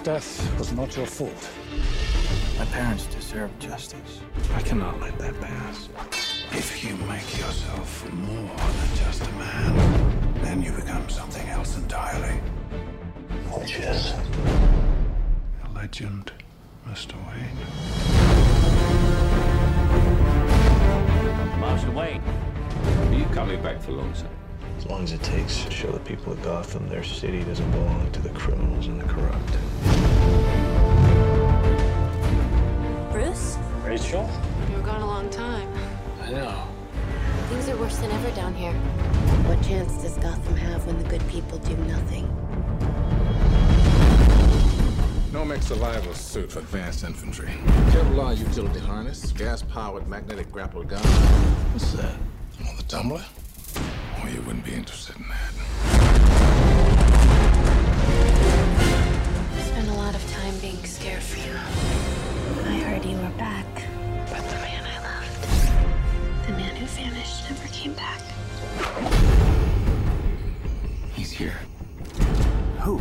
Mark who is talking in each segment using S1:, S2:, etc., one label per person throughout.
S1: Your death was not your fault.
S2: My parents deserve justice.
S3: I cannot let that pass. If you make yourself more than just a man, then you become something else entirely.
S2: Which is?
S3: A legend, Mr. Wayne.
S4: Marshal Wayne, are you coming back for long, sir?
S2: As long as it takes to show the people of Gotham their city doesn't belong to the criminals and the corrupt.
S5: Bruce,
S4: Rachel?
S5: you were gone a long time.
S4: I know.
S5: Things are worse than ever down here. What chance does Gotham have when the good people do nothing?
S6: Nomex survival suit for advanced infantry. Kevlar utility harness, gas-powered magnetic grapple gun.
S2: What's that?
S6: I'm On the tumbler? Oh, you wouldn't be interested in that.
S5: I spent a lot of time being scared for you. I heard you were back. But the man I loved, the man who vanished, never came back.
S4: He's here. Who?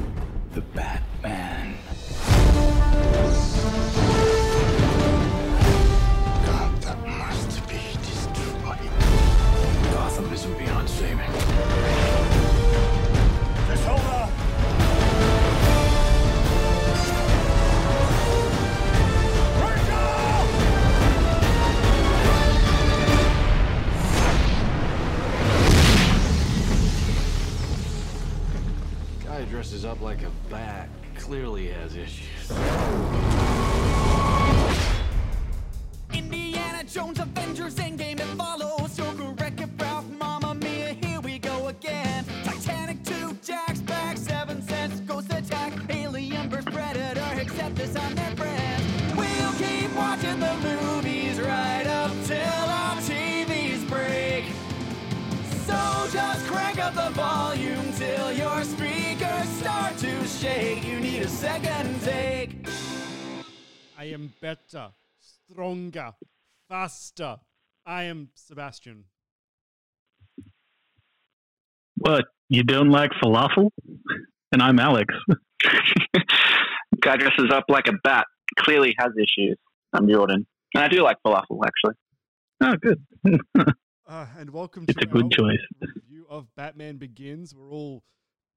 S7: Better, stronger, faster. I am Sebastian.
S8: What? You don't like falafel? And I'm Alex.
S9: Guy dresses up like a bat. Clearly has issues. I'm Jordan. And I do like falafel, actually.
S8: Oh, good.
S7: Uh, and welcome to
S8: It's a good
S7: our
S8: choice.
S7: review of Batman Begins. We're all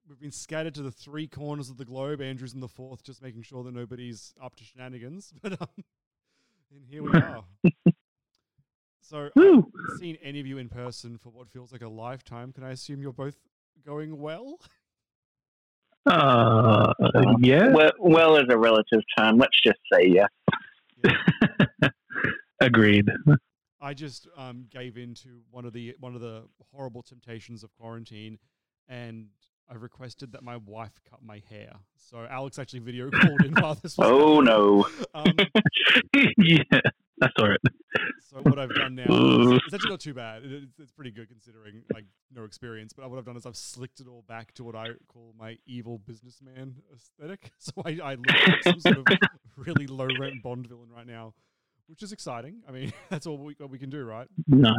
S7: we've been scattered to the three corners of the globe. Andrew's in the fourth, just making sure that nobody's up to shenanigans. But um, and here we are. so I haven't seen any of you in person for what feels like a lifetime. Can I assume you're both going well?
S8: Uh, yeah.
S9: Well, well is a relative term. Let's just say yes.
S8: Agreed.
S7: I just um, gave in to one of the one of the horrible temptations of quarantine, and I requested that my wife cut my hair. So Alex actually video called in while this was.
S9: Oh,
S7: going
S9: no.
S7: Um,
S8: yeah, that's all right.
S7: so what I've done now, is, it's actually not too bad. It, it's, it's pretty good considering like no experience. But what I've done is I've slicked it all back to what I call my evil businessman aesthetic. So I, I look like some sort of really low rent Bond villain right now, which is exciting. I mean, that's all we, what we can do, right?
S8: Nice.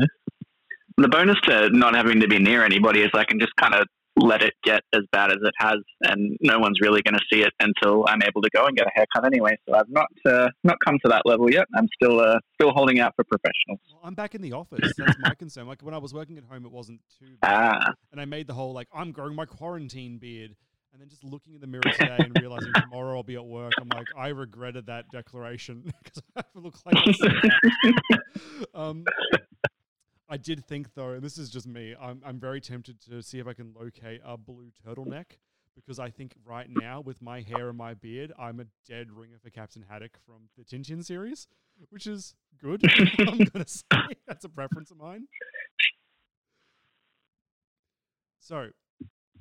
S9: The bonus to not having to be near anybody is I can just kind of let it get as bad as it has, and no one's really going to see it until I'm able to go and get a haircut anyway. So I've not uh, not come to that level yet. I'm still uh, still holding out for professionals.
S7: Well, I'm back in the office. That's my concern. Like when I was working at home, it wasn't too bad,
S9: Ah,
S7: and I made the whole like I'm growing my quarantine beard. And then just looking in the mirror today and realizing tomorrow I'll be at work, I'm like, I regretted that declaration because I look like um, I did think though, and this is just me, I'm, I'm very tempted to see if I can locate a blue turtleneck because I think right now with my hair and my beard, I'm a dead ringer for Captain Haddock from the Tintin series, which is good. I'm gonna say that's a preference of mine. So,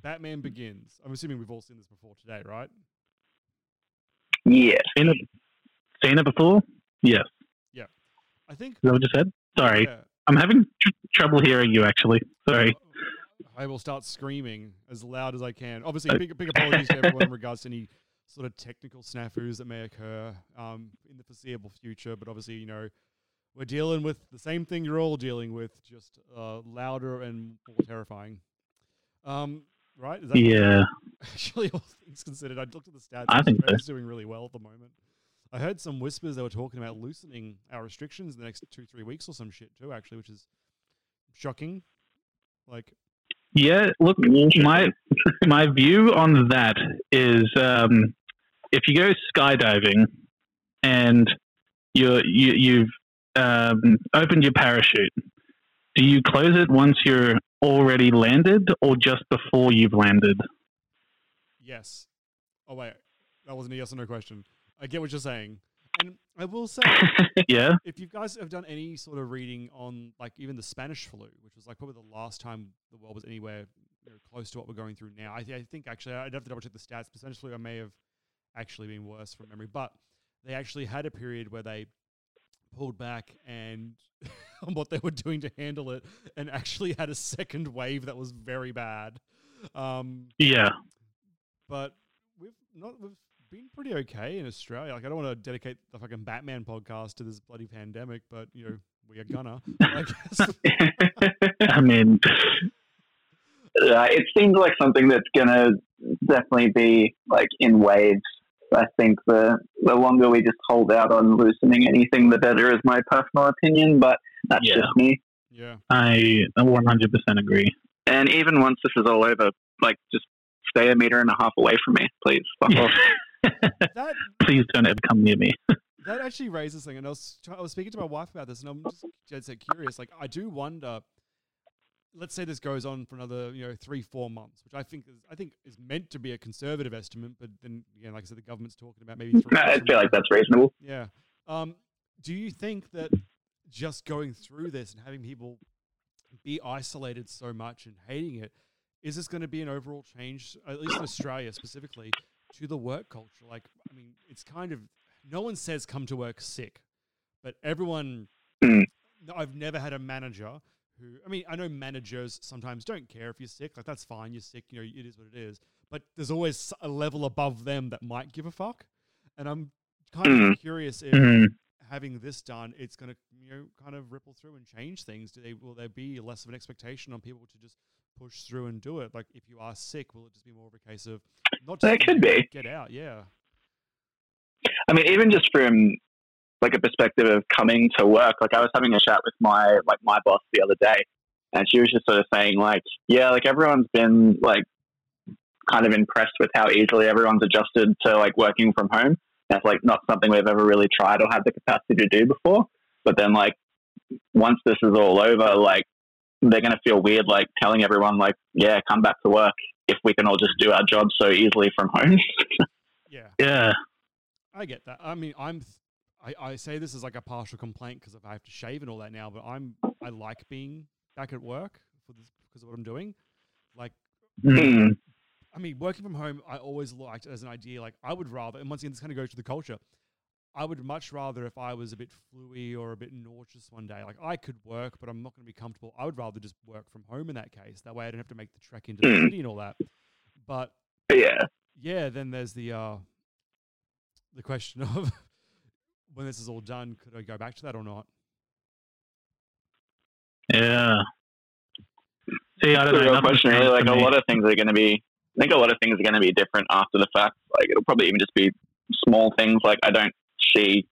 S7: Batman Begins. I'm assuming we've all seen this before today, right?
S9: yeah.
S8: Seen it, seen it before? Yes.
S7: Yeah. I think
S8: Is that what you said? Sorry.
S7: Yeah.
S8: I'm having tr- trouble hearing you, actually. Sorry.
S7: I will start screaming as loud as I can. Obviously, big, big apologies to everyone in regards to any sort of technical snafus that may occur um, in the foreseeable future. But obviously, you know, we're dealing with the same thing you're all dealing with, just uh, louder and more terrifying. Um, right? Is that
S8: Yeah.
S7: Actually, all things considered, I looked at the stats.
S8: I think so.
S7: Doing really well at the moment. I heard some whispers they were talking about loosening our restrictions in the next two, three weeks or some shit too. Actually, which is shocking. Like,
S8: Yeah, look, my my view on that is um, if you go skydiving and you're, you you've um, opened your parachute, do you close it once you're already landed or just before you've landed?
S7: Yes. Oh wait, that wasn't a yes or no question. I get what you're saying, and I will say,
S8: Yeah.
S7: if you guys have done any sort of reading on like even the Spanish flu, which was like probably the last time the world was anywhere you know, close to what we're going through now, I, th- I think actually I'd have to double check the stats. But Spanish flu, I may have actually been worse from memory, but they actually had a period where they pulled back and on what they were doing to handle it, and actually had a second wave that was very bad. Um,
S8: Yeah.
S7: but we've not we've been pretty okay in Australia. Like I don't want to dedicate the fucking Batman podcast to this bloody pandemic, but you know we are gonna. I guess.
S8: I mean,
S9: Uh, it seems like something that's gonna definitely be like in waves. I think the the longer we just hold out on loosening anything, the better, is my personal opinion. But that's
S8: Yeah.
S9: just me.
S7: yeah.
S8: I 100% agree.
S9: And even once this is all over, like just stay a meter and a half away from me, please. Fuck off.
S7: That
S8: Please don't ever come near me.
S7: that actually raises thing, and I was I was speaking to my wife about this, and I'm just dead set curious. Like I do wonder. Let's say this goes on for another, you know, three, four months, which I think is, I think is meant to be a conservative estimate, but then again, like I said, the government's talking about maybe. Three
S9: I feel like that's reasonable.
S7: Yeah. Um, do you think that just going through this and having people be isolated so much and hating it, is this going to be an overall change, at least in Australia specifically, to the work culture? Like, I mean, it's kind of no one says come to work sick, but everyone.
S9: Mm.
S7: I've never had a manager who. I mean, I know managers sometimes don't care if you're sick. Like that's fine. You're sick. You know, it is what it is. But there's always a level above them that might give a fuck. And I'm kind of
S9: Mm.
S7: curious if
S8: Mhm.
S7: having this done, it's going to you know kind of ripple through and change things. Do they will there be less of an expectation on people to just push through and do it? Like if you are sick, will it just be more of a case of not?
S9: That
S7: just
S9: could be.
S7: get out. Yeah.
S9: I mean, even just from like a perspective of coming to work, like I was having a chat with my like my boss the other day, and she was just sort of saying like, yeah, like everyone's been like kind of impressed with how easily everyone's adjusted to like working from home. That's like not something we've ever really tried or had the capacity to do before. But then like once this is all over, like they're going to feel weird like telling everyone like, yeah, come back to work if we can all just do our jobs so easily from home.
S7: Yeah.
S8: Yeah.
S7: I get that. I mean, I'm. I, I say this as like a partial complaint because if I have to shave and all that now, but I'm. I like being back at work for this because of what I'm doing. Like,
S9: Mm.
S7: I mean, working from home, I always liked as an idea. Like, I would rather, and once again, this kind of goes to the culture. I would much rather if I was a bit fluey or a bit nauseous one day. Like, I could work, but I'm not going to be comfortable. I would rather just work from home in that case. That way, I don't have to make the trek into the
S9: Mm.
S7: city and all that. But
S9: yeah.
S7: yeah, then there's the uh, the question of when this is all done, could I go back to that or not?
S8: Yeah. See, I don't
S9: the
S8: know.
S9: real question, really. Like a
S8: me.
S9: lot of things are going to be. I think a lot of things are going to be different after the fact. Like it'll probably even just be small things. Like I don't see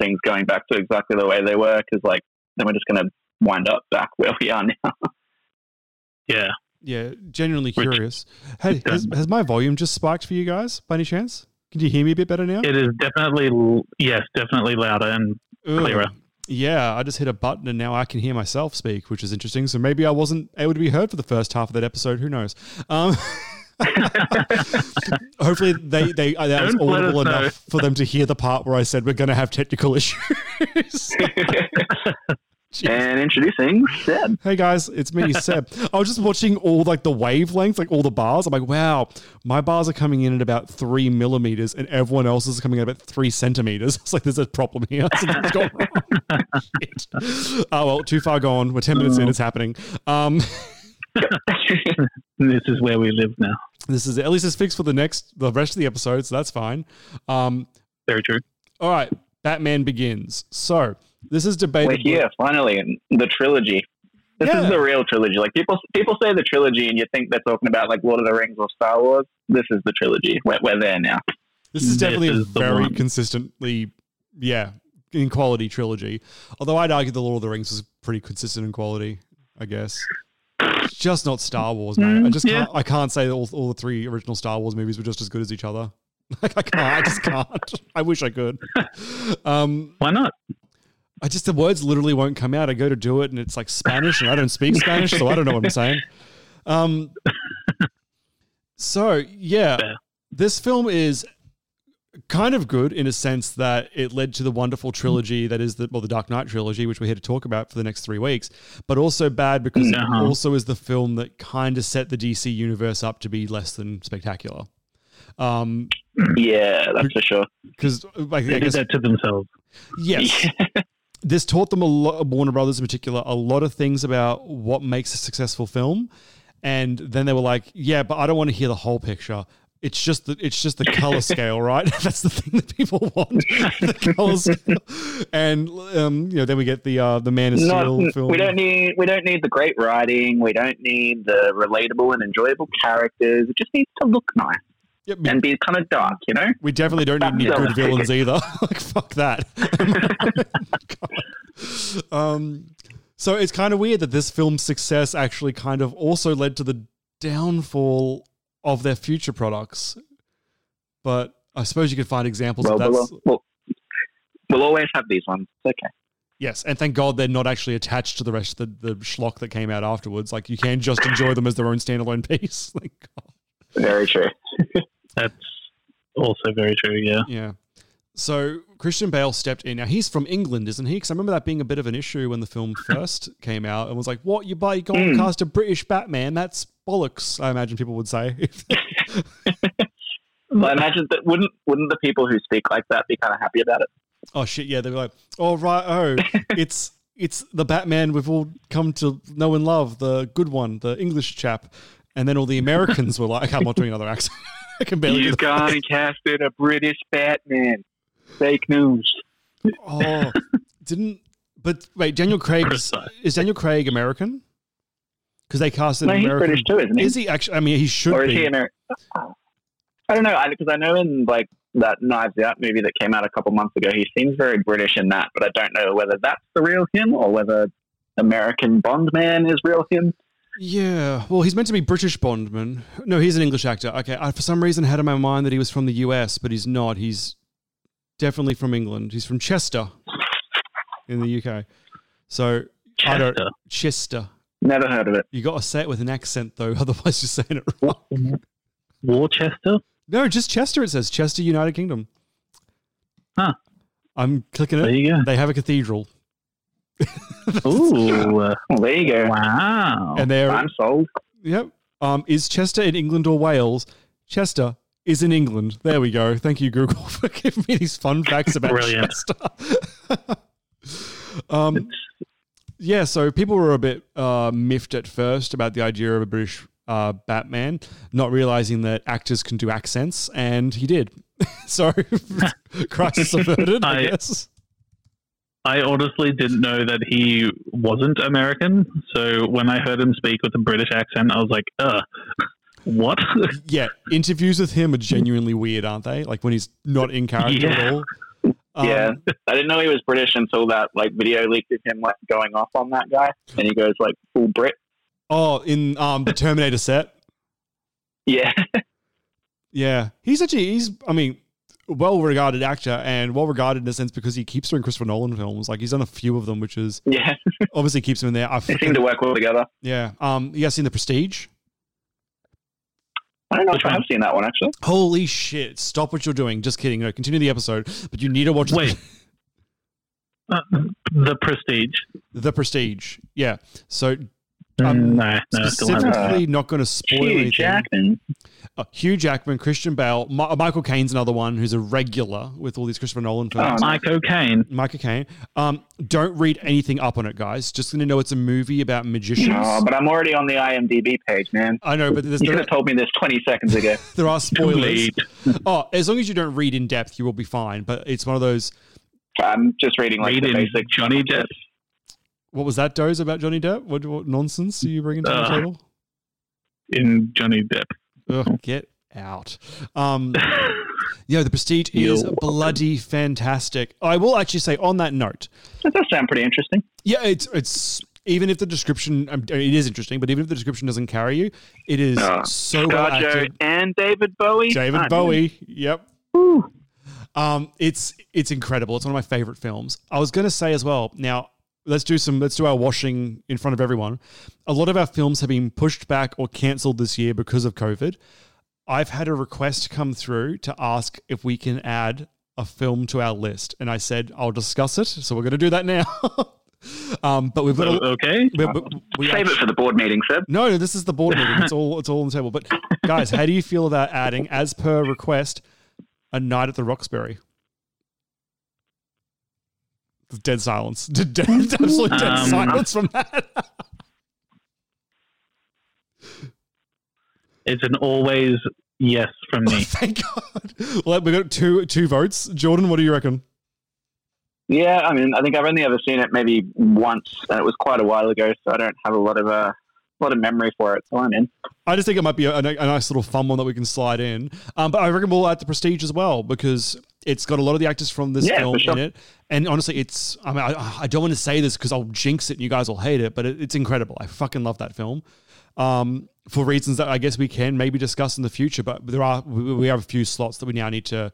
S9: things going back to exactly the way they were because like then we're just going to wind up back where we are now.
S8: Yeah.
S7: Yeah, genuinely curious. Hey, has, has my volume just spiked for you guys by any chance? Can you hear me a bit better now?
S8: It is definitely, yes, definitely louder and
S7: Ugh.
S8: clearer.
S7: Yeah, I just hit a button and now I can hear myself speak, which is interesting. So maybe I wasn't able to be heard for the first half of that episode. Who knows? Um, hopefully, they they uh, that was audible
S8: us know.
S7: enough for them to hear the part where I said we're going to have technical issues.
S9: and introducing Seb.
S7: Hey guys, it's me, Seb. I was just watching all like the wavelengths, like all the bars. I'm like, wow, my bars are coming in at about three millimeters, and everyone else is coming in at about three centimeters. It's like there's a problem here. Oh well, too far gone. We're ten minutes in. It's happening. Um,
S8: this is where we live now.
S7: this is at least it's fixed for the next, the rest of the episode, so that's fine. Um,
S8: Very true.
S7: all right, Batman Begins. So this is debated.
S9: We're here finally in the trilogy. This
S7: Yeah.
S9: is the real trilogy. Like people, people say the trilogy, and you think they're talking about like Lord of the Rings or Star Wars. This is the trilogy. We're, we're there now.
S7: This is definitely a
S8: is the
S7: very consistently, yeah, in quality trilogy. Although I'd argue the Lord of the Rings was pretty consistent in quality. I guess, just not Star Wars, man. I
S8: Mm,
S7: just can't. I can't say that all, all the three original Star Wars movies were just as good as each other. Like I can't. I just can't. I wish I could. Um,
S8: Why not?
S7: I just the words literally won't come out. I go to do it and it's like Spanish, and I don't speak Spanish, so I don't know what I'm saying. Um, so yeah, this film is kind of good in a sense that it led to the wonderful trilogy that is the well the Dark Knight trilogy, which we're here to talk about for the next three weeks. But also bad because it
S8: Uh-huh.
S7: also is the film that kind of set the DC universe up to be less than spectacular. Um,
S9: Yeah, that's for sure.
S7: because like, I
S8: They did
S7: guess
S8: that to themselves.
S7: Yes. this taught them a lot, Warner Brothers in particular, a lot of things about what makes a successful film. And then they were like, yeah, but I don't want to hear the whole picture. It's just the it's just the color scale, right? That's the thing that people want. the color scale. And um, you know, then we get the uh, the Man of
S9: Not,
S7: Steel film.
S9: we don't need we don't need the great writing. We don't need the relatable and enjoyable characters. It just needs to look nice
S7: Yep,
S9: and be kind of dark. You know.
S7: We definitely don't need any good villains either. like fuck that. um, so it's kind of weird that this film's success actually kind of also led to the downfall of their future products. But I suppose you could find examples
S9: Well,
S7: of that.
S9: we'll, we'll, we'll always have these ones. It's okay.
S7: Yes, and thank God they're not actually attached to the rest of the, the schlock that came out afterwards. Like you can just enjoy them as their own standalone piece. Like,
S9: Very true.
S8: That's also very true. Yeah.
S7: Yeah. So Christian Bale stepped in. Now he's from England, isn't he? Because I remember that being a bit of an issue when the film first came out, and was like, "What you buy? You can't
S9: Hmm.
S7: cast a British Batman? That's bollocks." I imagine people would say.
S9: I imagine that wouldn't wouldn't the people who speak like that be kind of happy about it?
S7: oh shit! Yeah, they'd be like, "Oh right, oh, it's it's the Batman we've all come to know and love, the good one, the English chap." And then all the Americans were like, "I'm not doing another accent. I can barely." do
S9: You
S7: the
S9: gone and casted a British Batman. Fake news.
S7: Oh, didn't. But wait, Daniel Craig is, is Daniel Craig American? Because they casted
S9: No,
S7: an
S9: he's
S7: American.
S9: British too, isn't he?
S7: Is he actually? I mean, he should
S9: or is
S7: be.
S9: he American? I don't know because I know in like that Knives Out movie that came out a couple months ago, he seems very British in that, but I don't know whether that's the real him or whether American Bond man is real him.
S7: Yeah, well, he's meant to be British Bondman. No, he's an English actor. Okay, I for some reason had in my mind that he was from the US, but he's not. He's definitely from England. He's from Chester in the UK. So I don't
S8: Chester?
S7: Chester.
S9: Never heard of it.
S7: You got to say it with an accent though, otherwise you're saying it wrong.
S8: Worcester?
S7: No, just Chester. It says Chester, United Kingdom.
S8: Huh.
S7: I'm clicking it.
S8: There you go.
S7: They have a cathedral,
S8: Ooh. uh,
S9: Well, there you go.
S8: wow.
S7: and they're
S9: I'm sold.
S7: Yep. Um, is Chester in England or Wales? Chester is in England. There we go. Thank you, Google, for giving me these fun facts about
S8: Brilliant.
S7: Chester. um, yeah, so people were a bit uh, miffed at first about the idea of a British uh, Batman, not realizing that actors can do accents, and he did. so, crisis averted, I,
S8: I-
S7: guess.
S8: I honestly didn't know that he wasn't American. So when I heard him speak with a British accent, I was like, "Uh, what?"
S7: yeah, interviews with him are genuinely weird, aren't they? Like when he's not in character at
S9: Yeah.
S7: All.
S9: yeah,
S7: Um,
S9: I didn't know he was British until that like video leaked of him like going off on that guy, and he goes like full Brit.
S7: Oh, in um the Terminator set.
S9: Yeah,
S7: Yeah, he's actually he's I mean well regarded actor and well regarded in a sense because he keeps doing Christopher Nolan films. Like he's done a few of them, which is
S9: yeah,
S7: obviously keeps him in there. I
S9: they seem to work well together.
S7: Yeah. Um, you guys seen The Prestige?
S9: I don't know if I have seen that one actually.
S7: Holy shit! Stop what you're doing. Just kidding. No, continue the episode. But you need to watch.
S8: Wait. Uh, the Prestige.
S7: The Prestige. Yeah. So
S8: Mm, no, no, still haven't.
S7: specifically not going to spoil
S9: Hugh
S7: anything.
S9: Jackman.
S7: Uh, Hugh Jackman, Christian Bale, Ma- Michael Caine's another one who's a regular with all these Christopher Nolan
S9: Oh,
S7: films.
S8: Mike O'Kane.
S7: Michael Caine. Um, don't read anything up on it, guys. Just going to know it's a movie about magicians.
S9: No, but I'm already on the IMDb page, man.
S7: I know, but there's
S9: You could have told me this 20 seconds ago.
S7: there are spoilers. oh, as long as you don't read in depth, you will be fine. But it's one of those.
S9: I'm just reading like the basic
S8: Johnny Depp.
S7: What was that, Doze, about Johnny Depp? What, what nonsense are you bringing to the
S8: Uh,
S7: table?
S8: in Johnny Depp.
S7: Ugh, get out. Um, yeah, the Prestige is
S8: You're
S7: bloody fantastic. I will actually say on that note,
S9: That does sound pretty interesting.
S7: yeah, it's it's even if the description um, it is interesting, but even if the description doesn't carry you, it is
S9: Uh,
S7: so well acted.
S9: and David Bowie.
S7: David
S9: Ah,
S7: Bowie. Yep. Um, it's it's incredible. It's one of my favorite films. I was going to say as well. Now let's do some. Let's do our washing in front of everyone. A lot of our films have been pushed back or cancelled this year because of COVID. I've had a request come through to ask if we can add a film to our list, and I said I'll discuss it. So we're going to do that now. um, but we've got a,
S8: Okay.
S7: we, we,
S9: Save it for the board meeting, Seb.
S7: no, no, this is the board meeting. It's all it's all on the table. But guys, how do you feel about adding, as per request, a night at the Roxbury? Dead silence. Dead, dead, absolute dead
S8: Um,
S7: silence from that.
S8: It's an always yes from me.
S7: Thank God. Well, we got two two votes. Jordan, what do you reckon?
S9: Yeah, I mean, I think I've only ever seen it maybe once, and it was quite a while ago, so I don't have a lot of uh, a lot of memory for it. So I'm in.
S7: I just think it might be a, a nice little fun one that we can slide in. Um, but I reckon we'll add the Prestige as well because it's got a lot of the actors from this
S9: Yeah,
S7: film
S9: sure.
S7: in it. And honestly, it's I mean I, I don't want to say this because I'll jinx it and you guys will hate it, but it, it's incredible. I fucking love that film. Um, for reasons that I guess we can maybe discuss in the future, but there are we, we have a few slots that we now need to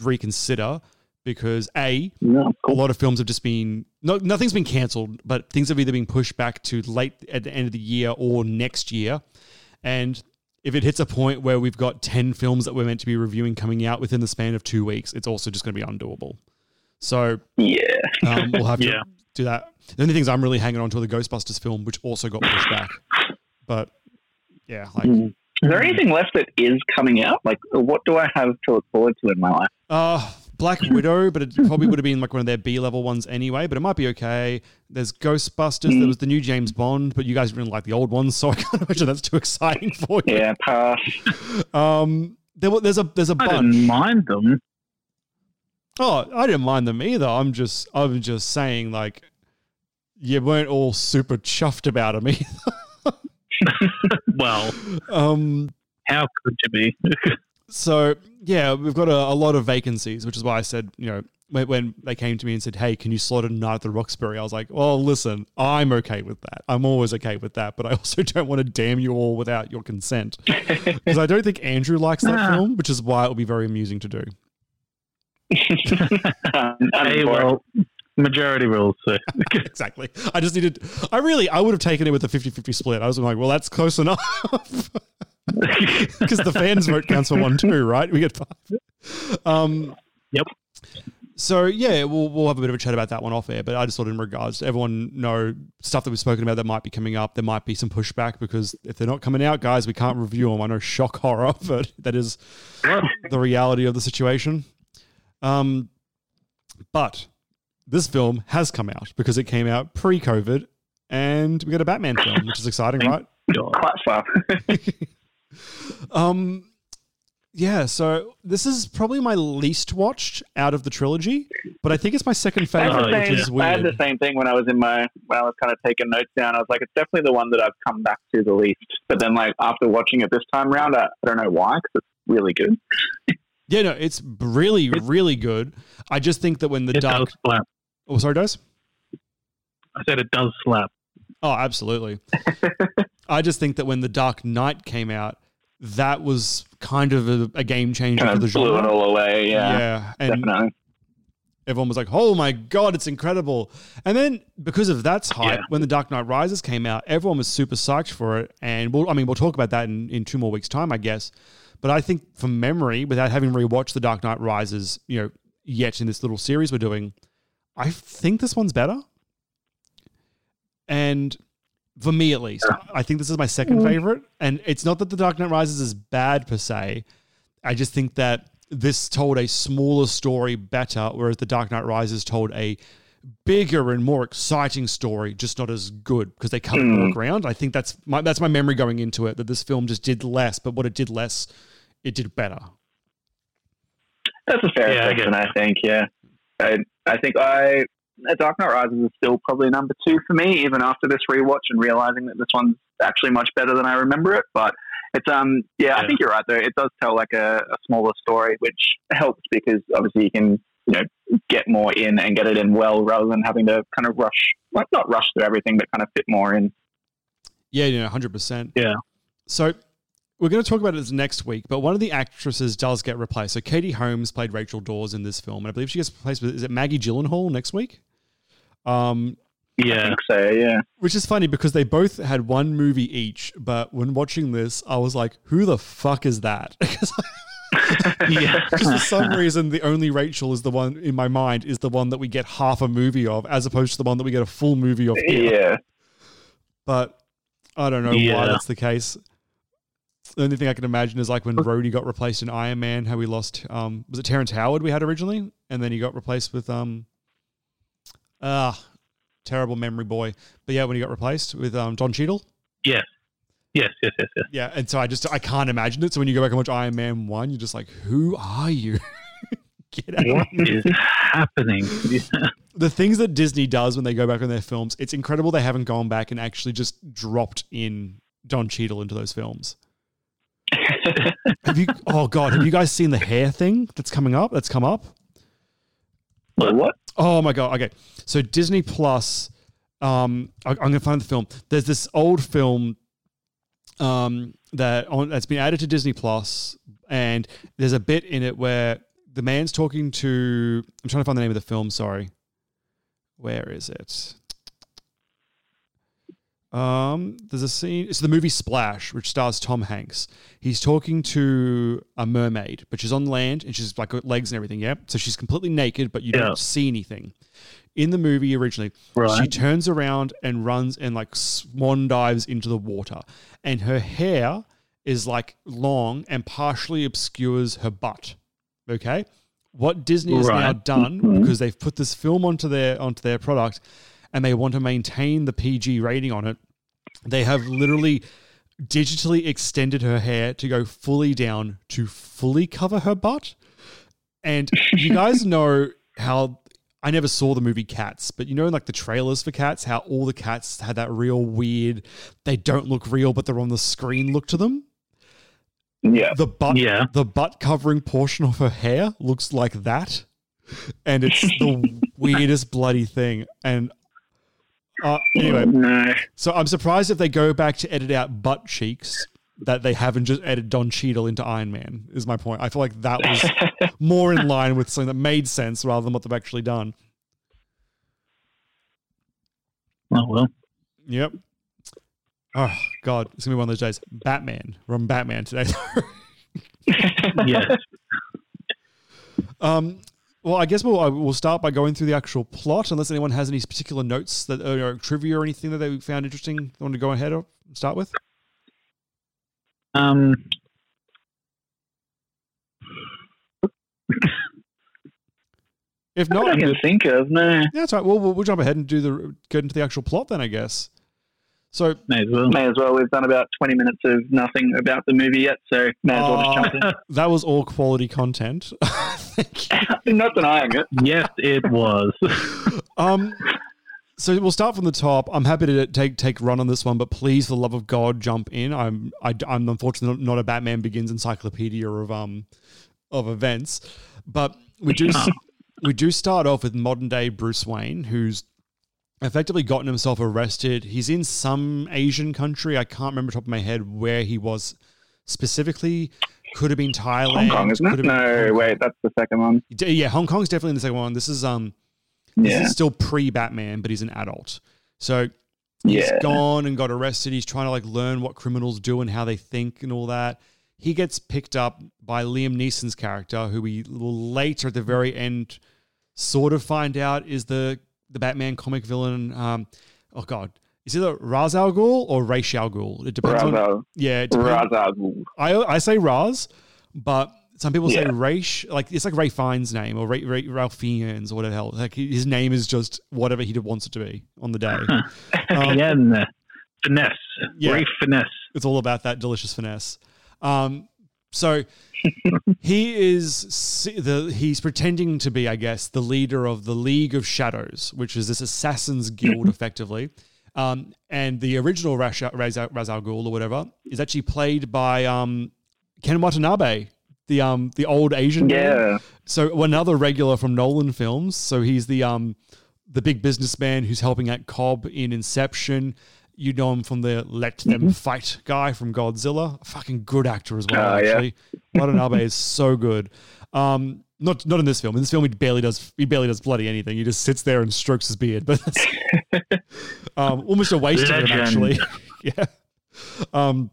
S7: reconsider because a
S9: No,
S7: a lot of films have just been no, nothing's been cancelled, but things have either been pushed back to late at the end of the year or next year. And if it hits a point where we've got 10 films that we're meant to be reviewing coming out within the span of two weeks, it's also just going to be undoable. So
S9: Yeah.
S7: um, we'll have to
S8: Yeah.
S7: do that. The only things I'm really hanging on to are the Ghostbusters film, which also got pushed back. But yeah, like
S9: Is there anything left that is coming out? Like, what do I have to look forward to in my life?
S7: Uh, Black Widow, but it probably would have been like one of their B level ones anyway, but it might be okay. There's Ghostbusters, there was the new James Bond, but you guys didn't like the old ones, so I can't imagine that's too exciting for you.
S9: Yeah, pass.
S7: Um, there, there's a there's a
S8: I
S7: bunch.
S8: didn't mind them.
S7: Oh, I didn't mind them either. I'm just I'm just saying like you weren't all super chuffed about them either.
S8: Well,
S7: um,
S8: how could you be?
S7: so yeah, we've got a, a lot of vacancies, which is why I said, you know, when, when they came to me and said, "Hey, can you slot a night at the Roxbury?" I was like, "Well, listen, I'm okay with that. I'm always okay with that, but I also don't want to damn you all without your consent because I don't think Andrew likes that
S8: Ah.
S7: film, which is why it will be very amusing to do."
S9: I'm
S8: hey, well, majority rules. So.
S7: exactly. I just needed. I really. I would have taken it with a 50-50 split. I was like, well, that's close enough. Because the fans vote counts for one too, right? We get five. Um,
S8: Yep.
S7: So yeah, we'll we'll have a bit of a chat about that one off air. But I just thought in regards to everyone know stuff that we've spoken about that might be coming up, there might be some pushback because if they're not coming out, guys, we can't review them. I know shock horror, but that is the reality of the situation. Um, but this film has come out because it came out pre-COVID, and we got a Batman film, which is exciting, right?
S9: Quite far.
S7: Um, Yeah, so this is probably my least watched out of the trilogy, but I think it's my second favorite,
S9: the
S7: which
S9: same,
S7: is
S9: I had the same thing when I was in my when I was kind of taking notes down. I was like, it's definitely the one that I've come back to the least. But then, like after watching it this time round, I, I don't know why because it's really good.
S7: Yeah, no, it's really, really good. I just think that when the
S8: It
S7: dark,
S8: does slap.
S7: oh, sorry, does
S8: I said it does slap.
S7: Oh, absolutely. I just think that when the Dark Knight came out, that was kind of a, a game changer
S9: Kind
S7: for the
S9: blew
S7: genre.
S9: it all away. Yeah,
S7: yeah, and
S9: definitely.
S7: everyone was like, "Oh my god, it's incredible!" And then because of that's hype,
S9: Yeah.
S7: when the Dark Knight Rises came out, everyone was super psyched for it. And we'll, I mean, we'll talk about that in, in two more weeks' time, I guess. But I think from memory, without having rewatched the Dark Knight Rises, you know, yet in this little series we're doing, I think this one's better. And for me at least, I think this is my second favorite. And it's not that the Dark Knight Rises is bad per se. I just think that this told a smaller story better, whereas the Dark Knight Rises told a bigger and more exciting story, just not as good because they covered more
S9: Mm.
S7: ground. I think that's my that's my memory going into it that this film just did less, but what it did less, it did better.
S9: That's a fair
S8: Yeah, I
S9: I, think. Yeah, I, I think I uh, Dark Knight Rises is still probably number two for me, even after this rewatch and realizing that this one's actually much better than I remember it. But it's um yeah, I think you're right though. It does tell like a, a smaller story, which helps because obviously you can you know get more in and get it in well rather than having to kind of rush, like not rush through everything, but kind of fit more in.
S7: Yeah, you know, hundred percent.
S8: Yeah.
S7: So we're going to talk about it next week, but one of the actresses does get replaced. So Katie Holmes played Rachel Dawes in this film, and I believe she gets replaced with is it Maggie Gyllenhaal next week? Um,
S9: I
S8: Yeah.
S9: think so. Yeah.
S7: which is funny because they both had one movie each, but when watching this, I was like, "Who the fuck is that?"
S8: Yeah.
S7: Because for some reason, the only Rachel is the one in my mind is the one that we get half a movie of, as opposed to the one that we get a full movie of. here.
S9: Yeah.
S7: But I don't know why that's the case. The only thing I can imagine is like when Rhodey got replaced in Iron Man, how we lost um was it Terrence Howard we had originally, and then he got replaced with um ah terrible memory boy. But yeah, when he got replaced with um Don Cheadle.
S8: Yes. Yes, yes, yes, yes.
S7: Yeah, and so I just I can't imagine it. So when you go back and watch Iron Man one, you're just like, who are you? Get out.
S8: What is happening?
S7: The things that Disney does when they go back on their films, it's incredible they haven't gone back and actually just dropped in Don Cheadle into those films. Have you? Oh God, have you guys seen the hair thing that's coming up? That's come up.
S9: What?
S7: Oh my God. Okay, so Disney Plus. Um, I, I'm gonna find the film. There's this old film. Um, that on that's been added to Disney Plus, and there's a bit in it where the man's talking to. I'm trying to find the name of the film. Sorry. Where is it? Um, there's a scene. It's the movie Splash, which stars Tom Hanks. He's talking to a mermaid, but she's on land and she's like got legs and everything. Yeah, so she's completely naked, but you
S8: Yeah.
S7: don't see anything. In the movie originally, she turns around and runs and like swan dives into the water, and her hair is like long and partially obscures her butt. Okay, what Disney has now
S8: Right.
S7: done
S8: Mhm.
S7: because they've put this film onto their onto their product, and they want to maintain the PG rating on it. They have literally digitally extended her hair to go fully down to fully cover her butt. And you guys know how I never saw the movie Cats, but you know, like the trailers for Cats, how all the cats had that real weird, they don't look real, but they're on the screen look to them.
S9: Yeah.
S7: The butt,
S8: Yeah.
S7: the butt covering portion of her hair looks like that, and it's the weirdest bloody thing. And uh, anyway,
S9: No.
S7: so I'm surprised if they go back to edit out butt cheeks that they haven't just edited Don Cheadle into Iron Man. Is my point. I feel like that was more in line with something that made sense rather than what they've actually done.
S8: Oh well.
S7: Yep. Oh God, it's gonna be one of those days. Batman. We're on Batman today.
S8: Yes.
S7: Um, well, I guess we'll uh, we'll start by going through the actual plot, unless anyone has any particular notes that uh, or trivia or anything that they found interesting. They want to go ahead or start with.
S8: Um.
S7: If
S9: Not
S7: not,
S9: I can think of no.
S7: yeah, that's right. Well, we'll, we'll jump ahead and do the get into the actual plot then, I guess. So
S8: may as well.
S9: May as well. We've done about twenty minutes of nothing about the movie yet, so may as well just jump in.
S7: Uh, that was all quality content.
S9: I'm not denying it.
S8: Yes, it was.
S7: um, so we'll start from the top. I'm happy to take take run on this one, but please, for the love of God, jump in. I'm I, am unfortunately not a Batman Begins encyclopedia of um of events, but we do we do start off with modern day Bruce Wayne, who's effectively gotten himself arrested. He's in some Asian country. I can't remember top of my head where he was specifically. Could have been Thailand.
S9: Hong Kong, isn't it? No, wait, that's the second one.
S7: Yeah, Hong Kong's definitely in the second one. This is um, this
S9: Yeah.
S7: is still pre Batman, but he's an adult. So he's
S9: Yeah.
S7: gone and got arrested. He's trying to like learn what criminals do and how they think and all that. He gets picked up by Liam Neeson's character, who we will later at the very end sort of find out is the the Batman comic villain. Um, oh God, is it Ra's al Ghul or Ra's al Ghul? It depends
S9: Ra's
S7: on yeah. It depends.
S9: Ghul.
S7: I I say Raz, but some people say
S9: Yeah.
S7: Raish. Like it's like Ray Fiennes' name or Ray, Ray, Ralph Fiennes or whatever the hell. Like his name is just whatever he wants it to be on the day. Um,
S8: yeah, finesse.
S7: Yeah.
S8: Ray finesse.
S7: It's all about that delicious finesse. Um, so he is the he's pretending to be, I guess, the leader of the League of Shadows, which is this assassins guild, effectively. Um, and the original Ra's, Ra's, Ra's al Ghul or whatever is actually played by um, Ken Watanabe, the um the old Asian man.
S9: Yeah.
S7: So another regular from Nolan films. So he's the um the big businessman who's helping out Cobb in Inception. You know him from the Let Them Fight guy from Godzilla. A fucking good actor as well,
S9: yeah.
S7: actually. Watanabe is so good. Um, not not in this film. In this film, he barely does he barely does bloody anything. He just sits there and strokes his beard. But that's um, almost a waste of him, actually. yeah. Um,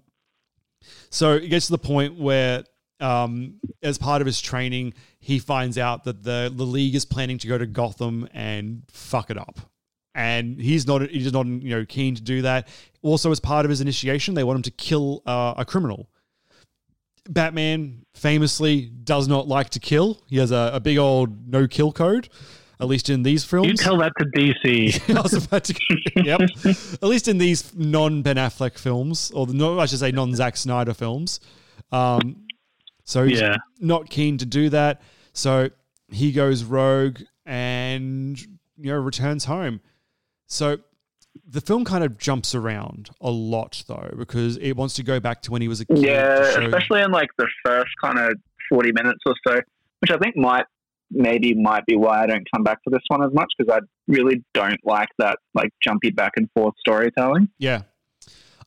S7: so it gets to the point where, um, as part of his training, he finds out that the the league is planning to go to Gotham and fuck it up, and he's not he's not you know keen to do that. Also, as part of his initiation, they want him to kill uh, a criminal. Batman famously does not like to kill. He has a, a big old no kill code, at least in these films.
S8: You tell that to DC.
S7: I was about to. yep. At least in these non Ben Affleck films, or the, no, I should say non Zack Snyder films. Um, so he's
S8: Yeah.
S7: not keen to do that. So he goes rogue and you know returns home. So the film kind of jumps around a lot though because it wants to go back to when he was a kid.
S9: Yeah, especially in like the first kind of 40 minutes or so, which I think might maybe might be why I don't come back to this one as much because I really don't like that like jumpy back and forth storytelling.
S7: Yeah.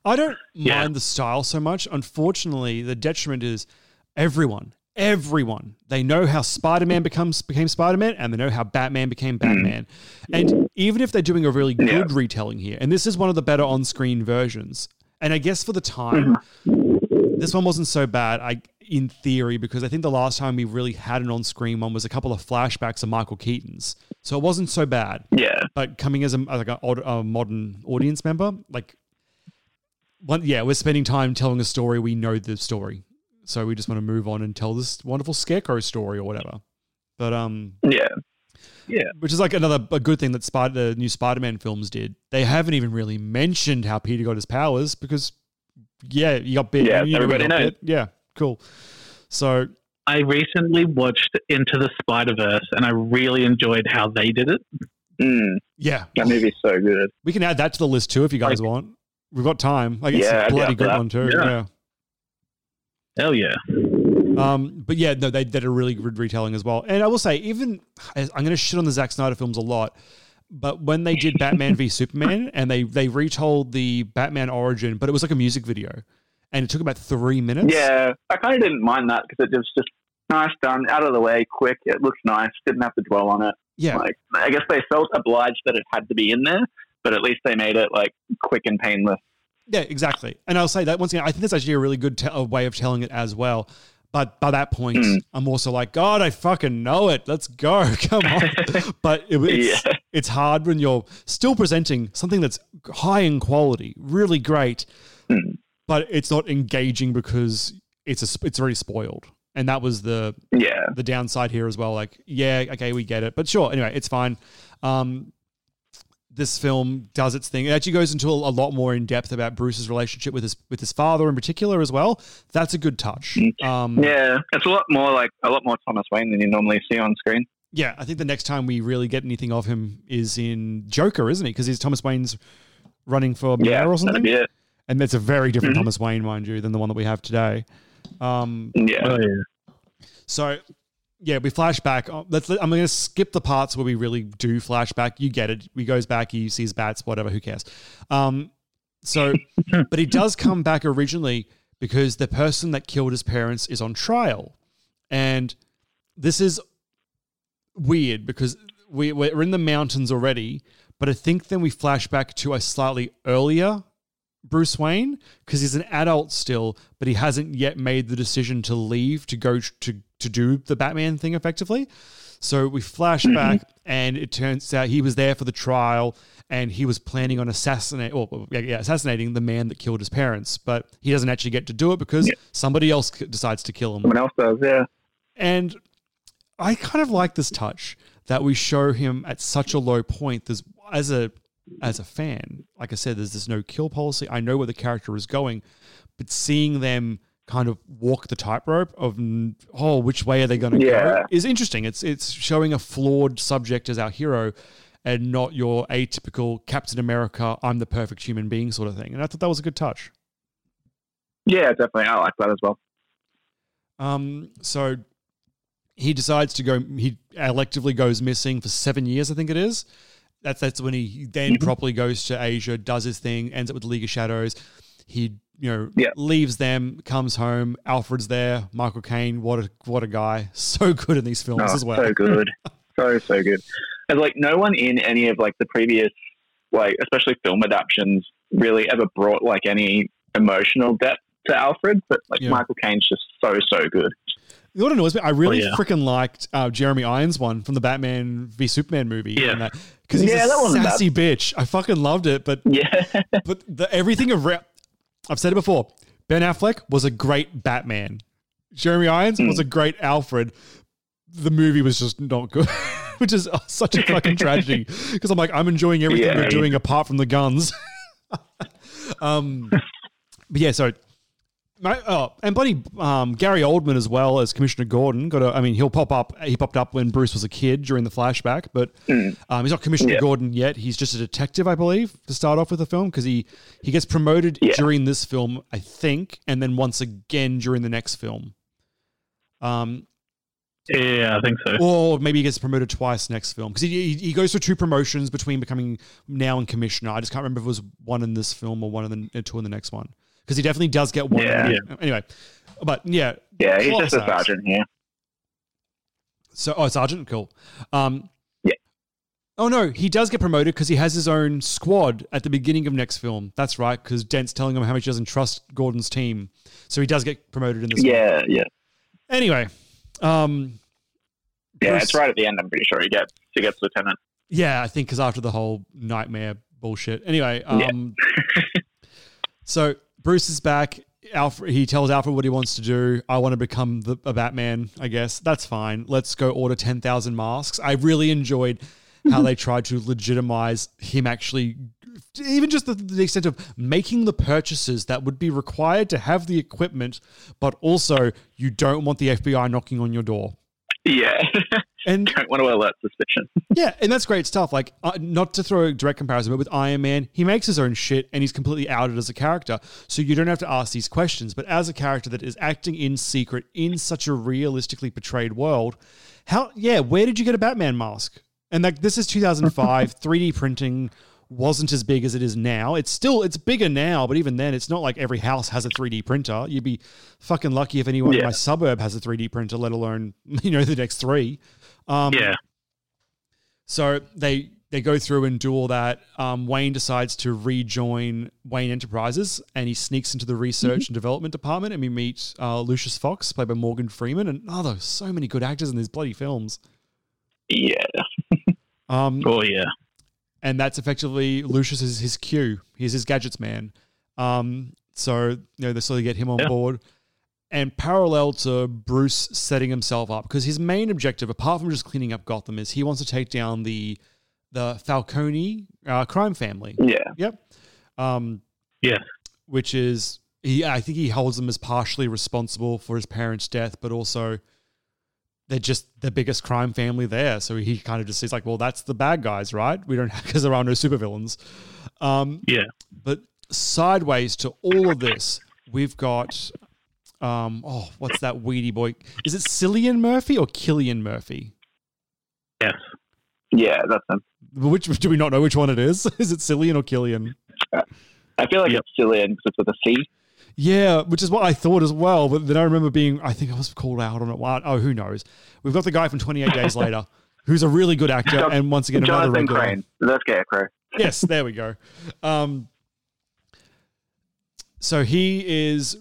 S7: I don't
S9: Yeah.
S7: mind the style so much. Unfortunately, the detriment is everyone, everyone, they know how Spider-Man becomes became Spider-Man and they know how Batman became hmm. Batman. And even if they're doing a really good retelling here, and this is one of the better on-screen versions, and I guess for the time, hmm. this one wasn't so bad. I in theory because I think the last time we really had an on-screen one was a couple of flashbacks of Michael Keaton's, so it wasn't so bad.
S9: Yeah,
S7: but coming as a like a, a modern audience member, like one, yeah, we're spending time telling a story. We know the story, so we just want to move on and tell this wonderful scarecrow story or whatever. But um,
S9: yeah, yeah,
S7: which is like another a good thing that Spider the new Spider-Man films did. They haven't even really mentioned how Peter got his powers because yeah, you got bit.
S9: Yeah,
S7: you
S9: everybody knows.
S7: bit. Yeah, cool. So
S8: I recently watched Into the Spider Verse, and I really enjoyed how they did it.
S9: Mm,
S7: yeah,
S9: that movie's so good.
S7: we can add that to the list too if you guys want. We've got time. Like it's
S9: Yeah,
S7: a
S9: I'd
S7: bloody good
S9: that.
S7: one too.
S9: Yeah.
S7: yeah.
S8: Hell yeah!
S7: Um, but yeah, no, they did a really good retelling as well. And I will say, even I'm going to shit on the Zack Snyder films a lot, but when they did Batman v Superman and they they retold the Batman origin, but it was like a music video, and it took about three minutes.
S9: Yeah, I kind of didn't mind that because it was just nice done, out of the way, quick. It looks nice. Didn't have to dwell on it.
S7: Yeah.
S9: like I guess they felt obliged that it had to be in there, but at least they made it like quick and painless.
S7: Yeah, exactly. And I'll say that once again, I think that's actually a really good te- way of telling it as well. But by that point,
S9: Mm.
S7: I'm also like, God, I fucking know it. Let's go. Come on. but it, it's,
S9: Yeah.
S7: it's hard when you're still presenting something that's high in quality, really great,
S9: Mm.
S7: but it's not engaging because it's a, it's already spoiled. And that was the
S9: Yeah.
S7: the downside here as well. Like, yeah, okay, we get it, but sure. Anyway, it's fine. Um, this film does its thing. It actually goes into a, a lot more in depth about Bruce's relationship with his with his father in particular as well. That's a good touch. Um,
S9: yeah, it's a lot more like a lot more Thomas Wayne than you normally see on screen.
S7: Yeah, I think the next time we really get anything of him is in Joker, isn't it? Because he's Thomas Wayne's running for mayor
S9: Yeah,
S7: or something.
S9: Yeah.
S7: And that's a very different
S9: Mhm.
S7: Thomas Wayne, mind you, than the one that we have today. Um,
S9: Yeah. Oh,
S8: yeah.
S7: So, yeah, we flash back. Uh, Let's. I'm going to skip the parts where we really do flashback. You get it. He goes back. He sees bats. Whatever. Who cares? Um, so, but he does come back originally because the person that killed his parents is on trial, and this is weird because we, we're in the mountains already. But I think then we flash back to a slightly earlier Bruce Wayne because he's an adult still, but he hasn't yet made the decision to leave to go to to do the Batman thing effectively. So we flash mm-hmm. back, and it turns out he was there for the trial, and he was planning on assassinate, or yeah, yeah, assassinating the man that killed his parents, but he doesn't actually get to do it because somebody else decides to kill him.
S9: Someone else does, yeah.
S7: And I kind of like this touch that we show him at such a low point. There's as a as a fan, like I said, there's this no kill policy. I know where the character is going, but seeing them kind of walk the tightrope of oh, which way are they going to
S9: Yeah.
S7: go is interesting. It's it's showing a flawed subject as our hero, and not your atypical Captain America, I'm the perfect human being sort of thing. And I thought that was a good touch.
S9: Yeah, definitely. I like that as well.
S7: Um, so he decides to go. He electively goes missing for seven years, I think it is. That's that's when he then properly goes to Asia, does his thing, ends up with the League of Shadows. He you know leaves them, comes home. Alfred's there. Michael Caine, what a what a guy, so good in these films
S9: Oh,
S7: as well.
S9: So good. so, so good. And like no one in any of like the previous like especially film adaptations really ever brought like any emotional depth to Alfred, but like
S7: Yeah.
S9: Michael Caine's just so so good.
S7: You know what annoys me? I really
S9: Oh, yeah.
S7: freaking liked uh, Jeremy Irons one from the Batman v Superman movie.
S9: Yeah.
S7: because he's
S9: Yeah,
S7: a
S9: that wasn't bad.
S7: sassy bitch. I fucking loved it. But
S9: yeah,
S7: but the, everything around. I've said it before. Ben Affleck was a great Batman. Jeremy Irons
S9: Hmm.
S7: was a great Alfred. The movie was just not good, which is such a fucking tragedy. Because I'm like, I'm enjoying everything
S9: Yeah.
S7: they're doing apart from the guns. um, but yeah, so oh, and bloody um, Gary Oldman as well as Commissioner Gordon. Got a, I mean, he'll pop up. He popped up when Bruce was a kid during the flashback, but um, he's not Commissioner
S9: Yeah.
S7: Gordon yet. He's just a detective, I believe, to start off with the film because he he gets promoted during this film, I think, and then once again during the next film. Um,
S8: Yeah, I think so.
S7: or maybe he gets promoted twice next film because he, he he goes through two promotions between becoming now and commissioner. I just can't remember if it was one in this film or one in the two in the next one because he definitely does get one.
S9: Yeah.
S7: Anyway, but yeah,
S9: Yeah, he's just a sergeant here.
S7: So, oh, sergeant, cool. Um,
S9: yeah.
S7: Oh no, he does get promoted because he has his own squad at the beginning of next film. That's right, because Dent's telling him how much he doesn't trust Gordon's team, so he does get promoted in this.
S9: Yeah,
S7: one.
S9: yeah.
S7: Anyway, um,
S9: Yeah,
S7: Bruce-
S9: it's right at the end. I'm pretty sure he gets he gets lieutenant.
S7: Yeah, I think because after the whole nightmare bullshit. Anyway,
S9: Yeah.
S7: um, so Bruce is back. Alfred, he tells Alfred what he wants to do. I want to become the, a Batman. I guess that's fine. Let's go order ten thousand masks. I really enjoyed how they tried to legitimize him actually, even just the, the extent of making the purchases that would be required to have the equipment, but also you don't want the FBI knocking on your door.
S9: Yeah,
S7: and
S9: don't want to alert suspicion.
S7: Yeah, and that's great stuff. Like, uh, not to throw a direct comparison, but with Iron Man, he makes his own shit and he's completely outed as a character. So you don't have to ask these questions. But as a character that is acting in secret in such a realistically portrayed world, how, yeah, where did you get a Batman mask? And like, this is 2005, 3D printing wasn't as big as it is now. It's still, it's bigger now, but even then, it's not like every house has a 3D printer. You'd be fucking lucky if anyone in my suburb has a 3D printer, let alone, you know, the next three. Um,
S8: Yeah.
S7: so they they go through and do all that. Um, Wayne decides to rejoin Wayne Enterprises, and he sneaks into the research and development department, and we meet uh, Lucius Fox, played by Morgan Freeman, and oh, there's so many good actors in these bloody films.
S9: Yeah.
S7: Um,
S8: oh yeah.
S7: and that's effectively Lucius is his Q. He's his gadgets man. Um, so you know they slowly get him on
S8: Yeah.
S7: board. And parallel to Bruce setting himself up, because his main objective, apart from just cleaning up Gotham, is he wants to take down the the Falcone uh, crime family.
S9: Yeah.
S7: Yep. Um,
S8: yes.
S7: Which is he? I think he holds them as partially responsible for his parents' death, but also they're just the biggest crime family there. So he kind of just sees like, well, that's the bad guys, right? We don't because there are no supervillains. Um,
S8: yeah.
S7: But sideways to all of this, we've got um, oh, what's that weedy boy? Is it Cillian Murphy or Killian Murphy?
S8: Yes.
S9: Yeah, that's him.
S7: Which do we not know which one it is? Is it Cillian or Killian?
S9: I feel like it's Cillian because it's with a C.
S7: Yeah, which is what I thought as well. But then I remember being, I think I was called out on it. Oh, who knows? We've got the guy from 28 Days Later, who's a really good actor,
S9: Jon-
S7: and once again, another
S9: Jonathan
S7: regular.
S9: Crane, the Scarecrow.
S7: yes, there we go. Um, so he is uh,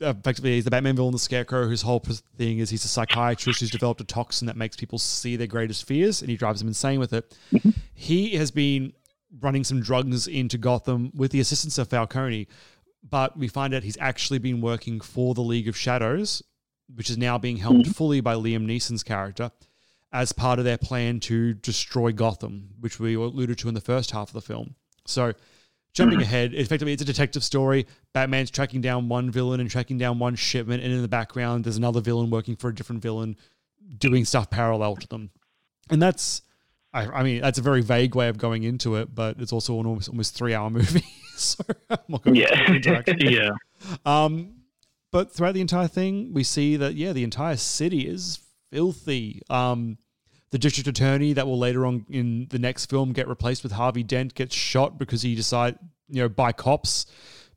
S7: effectively he's the Batman villain, the Scarecrow, whose whole thing is he's a psychiatrist who's developed a toxin that makes people see their greatest fears, and he drives them insane with it. Mm-hmm. he has been running some drugs into Gotham with the assistance of Falcone, but we find out he's actually been working for the League of Shadows, which is now being helmed mm-hmm. fully by Liam Neeson's character as part of their plan to destroy Gotham, which we alluded to in the first half of the film. So, jumping ahead, effectively, it's a detective story. Batman's tracking down one villain and tracking down one shipment, and in the background, there's another villain working for a different villain, doing stuff parallel to them. And that's, I, I mean, that's a very vague way of going into it, but it's also an almost, almost three hour movie. so, I'm not going
S8: Yeah.
S7: to.
S8: Yeah.
S7: Um, but throughout the entire thing, we see that yeah, the entire city is filthy. Um, the district attorney that will later on in the next film get replaced with Harvey Dent gets shot because he decided, you know, by cops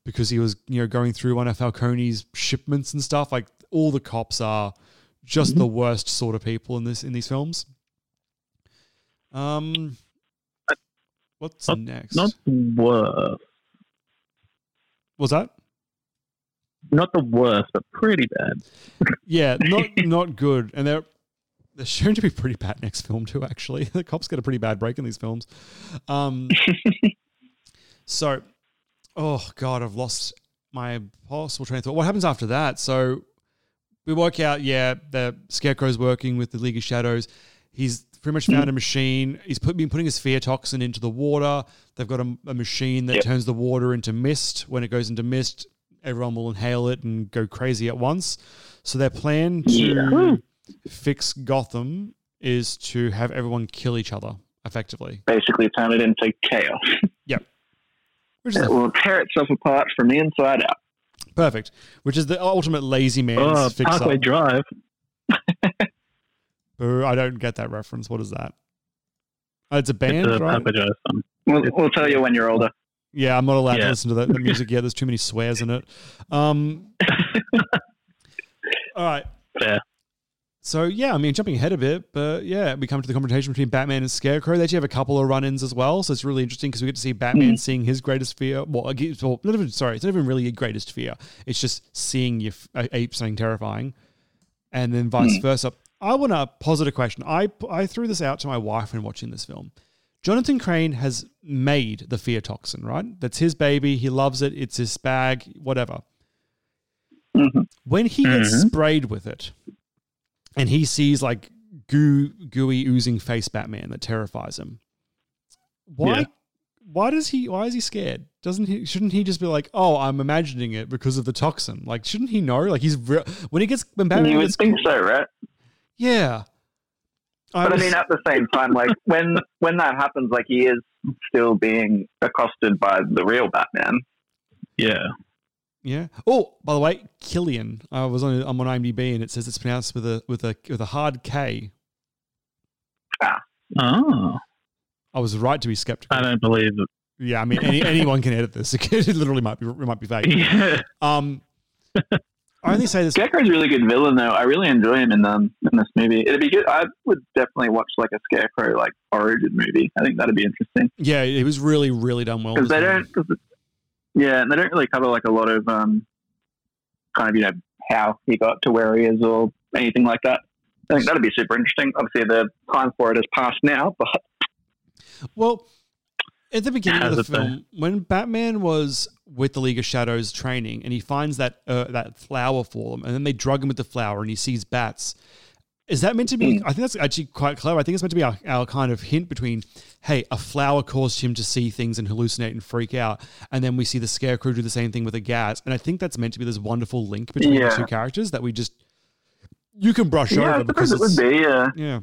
S7: because he was you know going through one of Falcone's shipments and stuff. Like all the cops are just the worst sort of people in this in these films. Um, what's
S8: Not,
S7: next?
S8: not the worst.
S7: Was that?
S8: Not the worst, but pretty bad.
S7: Yeah, not not good. And they're they're shown to be pretty bad next film too. Actually, the cops get a pretty bad break in these films. Um, so, oh god, I've lost my possible train of thought. What happens after that? So we work out, yeah, the Scarecrow's working with the League of Shadows. He's pretty much found a machine. He's put, been putting his fear toxin into the water. They've got a, a machine that
S8: Yep.
S7: turns the water into mist. When it goes into mist, everyone will inhale it and go crazy at once. So their plan to
S9: Yeah.
S7: Fix Gotham is to have everyone kill each other effectively.
S9: Basically, turn it into chaos.
S7: Yep. Which is
S9: it will tear itself apart from the inside out.
S7: perfect. Which is the ultimate lazy man's
S8: Oh,
S7: fix
S8: Parkway
S7: up.
S8: Drive.
S7: Boo, I don't get that reference. What is that? Oh, it's a band,
S8: It's a
S7: right?
S8: Parkway Drive song.
S9: We'll, we'll tell you when you're older.
S7: Yeah, I'm not allowed to listen to the, the music yet. There's too many swears in it. Um, all right.
S8: Fair.
S7: So yeah, I mean, jumping ahead a bit, but yeah, we come to the confrontation between Batman and Scarecrow. They actually have a couple of run-ins as well, so it's really interesting because we get to see Batman seeing his greatest fear. Well, I guess- well, not even sorry, it's not even really a greatest fear. It's just seeing your uh, ape something terrifying, and then vice versa. I want to posit a question. I I threw this out to my wife when watching this film. Jonathan Crane has made the fear toxin, right? That's his baby. He loves it. It's his bag, whatever. When he gets
S8: Mhm.
S7: sprayed with it, and he sees like goo, gooey, oozing face Batman that terrifies him. Why?
S8: Yeah.
S7: Why does he? Why is he scared? Doesn't he? Shouldn't he just be like, "Oh, I'm imagining it because of the toxin"? Like, shouldn't he know? Like, he's re- when he gets when Batman
S9: you would
S7: gets
S9: think so, right?
S7: yeah.
S9: But I mean, at the same time, like when when that happens, like he is still being accosted by the real Batman.
S8: Yeah.
S7: Yeah. Oh, by the way, Killian. I was on I'm on IMDb and it says it's pronounced with a with a with a hard K. Ah.
S8: Oh.
S7: I was right to be skeptical.
S8: I don't believe it.
S7: Yeah, I mean, any, anyone can edit this. It literally might be it might be fake.
S8: Yeah.
S7: Um, I only say this.
S9: Scarecrow's a really good villain, though. I really enjoy him in um in this movie. It'd be good. I would definitely watch like a Scarecrow like origin movie. I think that'd be interesting
S7: Yeah, it was really really done well.
S9: because they don't. Cause yeah, and they don't really cover like a lot of um kind of you know how he got to where he is or anything like that. I think that'd be super interesting. Obviously, the time for it has passed now, but
S7: Well, at the beginning of the
S8: it, though?
S7: film, when Batman was with the League of Shadows training, and he finds that uh, that flower for them, and then they drug him with the flower, and he sees bats. Is that meant to be? Hmm. I think that's actually quite clever. I think it's meant to be our, our kind of hint between, hey, a flower caused him to see things and hallucinate and freak out, and then we see the scarecrow do the same thing with a gas. And I think that's meant to be this wonderful link between
S9: Yeah.
S7: the two characters that we just you can brush
S9: Yeah,
S7: over because
S9: it would
S7: it's
S9: be, yeah.
S7: yeah.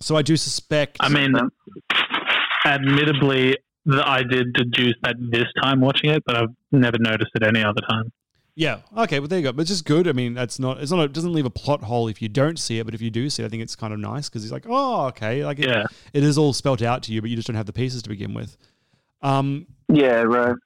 S7: So I do suspect.
S8: I mean, admittedly, that I did deduce that this time watching it, but I've never noticed it any other time.
S7: Yeah. Okay. Well, there you go. But it's just good. I mean, that's not. It's not. It doesn't leave a plot hole if you don't see it. But if you do see it, I think it's kind of nice because he's like, oh, okay. Like, it,
S8: Yeah.
S7: it is all spelt out to you, but you just don't have the pieces to begin with. Um.
S9: Yeah. Right.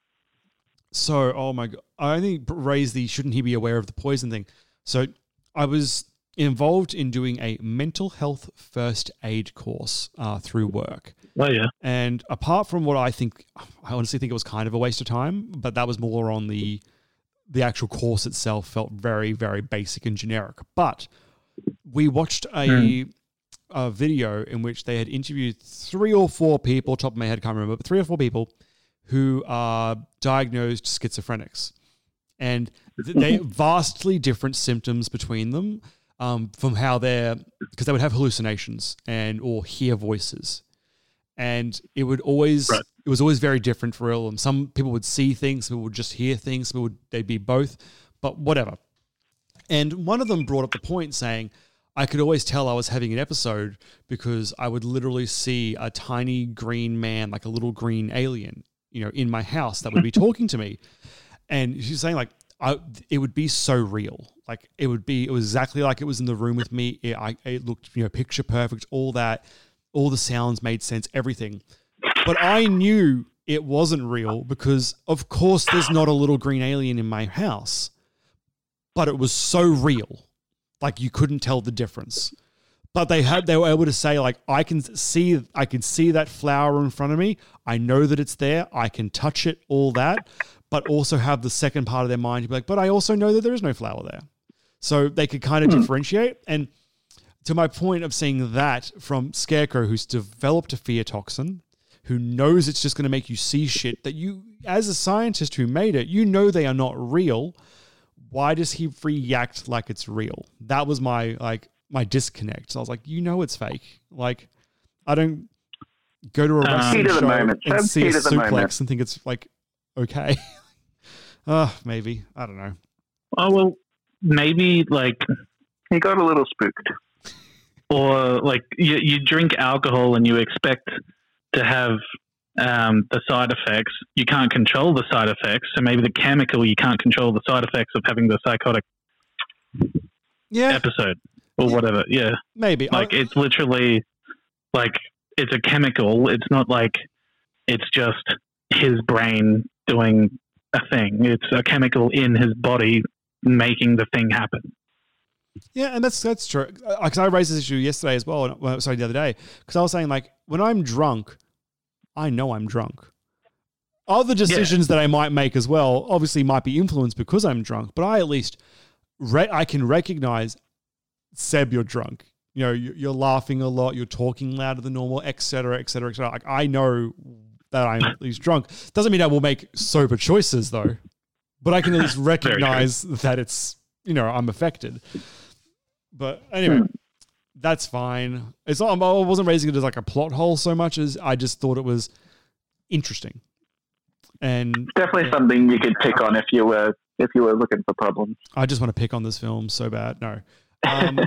S7: So, oh my god, I only raised the shouldn't he be aware of the poison thing. So, I was involved in doing a mental health first aid course uh, through work.
S8: Oh yeah.
S7: And apart from what I think, I honestly think it was kind of a waste of time, but that was more on the the actual course itself felt very very basic and generic. But we watched a
S8: Hmm.
S7: a video in which they had interviewed three or four people, top of my head, can't remember, but three or four people who are diagnosed schizophrenics, and th- they vastly different symptoms between them um, from how they're because they would have hallucinations and or hear voices, and it would always it was always very different for all of them. Some people would see things, some people would just hear things, some people would they'd be both, but whatever. And one of them brought up the point saying, I could always tell I was having an episode because I would literally see a tiny green man, like a little green alien, you know, in my house that would be talking to me. And she's saying, like, I, it would be so real. Like, it would be, it was exactly like it was in the room with me. It, I, it looked, you know, picture perfect, all that. All the sounds made sense, everything. But I knew it wasn't real because, of course, there's not a little green alien in my house but it was so real. Like you couldn't tell the difference. But they had they were able to say like i can see i can see that flower in front of me. I know that it's there. I can touch it all that but also have the second part of their mind to be like but i also know that there is no flower there. So they could kind of hmm. differentiate. And to my point of seeing that from scarecrow who's developed a fear toxin who knows it's just going to make you see shit that you as a scientist who made it you know they are not real why does he react like it's real? That was my like my disconnect. So I was like, you know, it's fake. Like, I don't go to a
S9: Um,
S7: wrestling
S9: Heat the
S7: show and
S9: Have
S7: see a
S9: heat moment.
S7: suplex and think it's like okay. uh, maybe I don't know.
S8: Oh well, maybe like
S9: he got a little spooked,
S8: or like you, you drink alcohol and you expect to have um, the side effects. You can't control the side effects, so maybe the chemical you can't control the side effects of having the psychotic
S7: yeah.
S8: episode or whatever. Yeah,
S7: maybe
S8: like it's literally like it's a chemical. It's not like it's just his brain doing a thing. It's a chemical in his body making the thing happen.
S7: Yeah, and that's that's true. Uh, because I raised this issue yesterday as well. well, uh, Sorry, the other day. Because I was saying like when I'm drunk, I know I'm drunk. Other decisions that I might make as well, obviously, might be influenced because I'm drunk. But I at least re- I can recognize, Seb, you're drunk. You know, you- you're laughing a lot. You're talking louder than normal, etc., etc., etc. Like I know that I'm at least drunk. Doesn't mean I will make sober choices though, but I can at least recognize that it's you know I'm affected. But anyway, that's fine. It's not. I wasn't raising it as like a plot hole so much as I just thought it was interesting. And
S9: definitely something you could pick on if you were if you were looking for problems.
S7: I just want to pick on this film so bad. No. Um,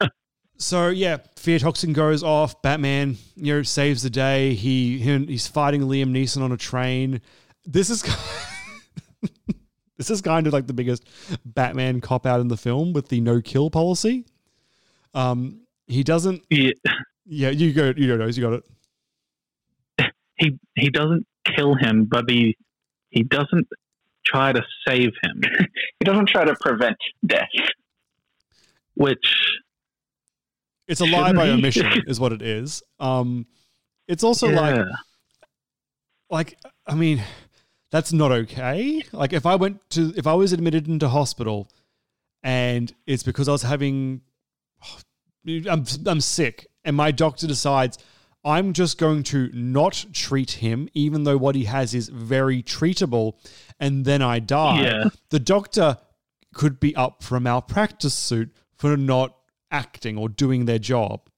S7: so yeah, fear toxin goes off. Batman, you know, saves the day. He, he he's fighting Liam Neeson on a train. This is this is kind of like the biggest Batman cop out in the film with the no kill policy. Um, he doesn't.
S8: Yeah,
S7: yeah. You go. You know, you got it.
S8: He he doesn't kill him, but he he doesn't try to save him.
S9: he doesn't try to prevent death.
S8: Which
S7: It's a lie by omission, is what it is. Um, it's also like, like I mean, that's not okay. Like if I went to, if I was admitted into hospital, and it's because I was having, I'm I'm sick, and my doctor decides I'm just going to not treat him, even though what he has is very treatable, and then I die.
S8: Yeah.
S7: The doctor could be up for a malpractice suit for not acting or doing their job.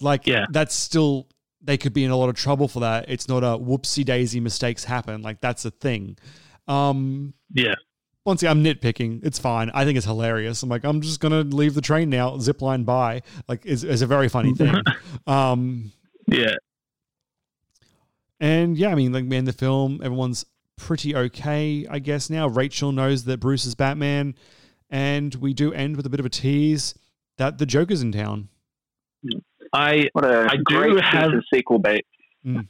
S7: Like
S8: Yeah.
S7: that's still they could be in a lot of trouble for that. It's not a whoopsie daisy mistakes happen. Like that's a thing. Um
S8: Yeah.
S7: once again, I'm nitpicking. It's fine. I think it's hilarious. I'm like, I'm just gonna leave the train now, zip line by. Like, is is a very funny thing. um,
S8: Yeah.
S7: and yeah, I mean, like, man, the film, everyone's pretty okay, I guess. Now Rachel knows that Bruce is Batman, and we do end with a bit of a tease that the Joker's in town.
S8: I
S9: What a
S8: I
S9: great
S8: do
S9: piece
S8: have
S9: of sequel bait. Hmm.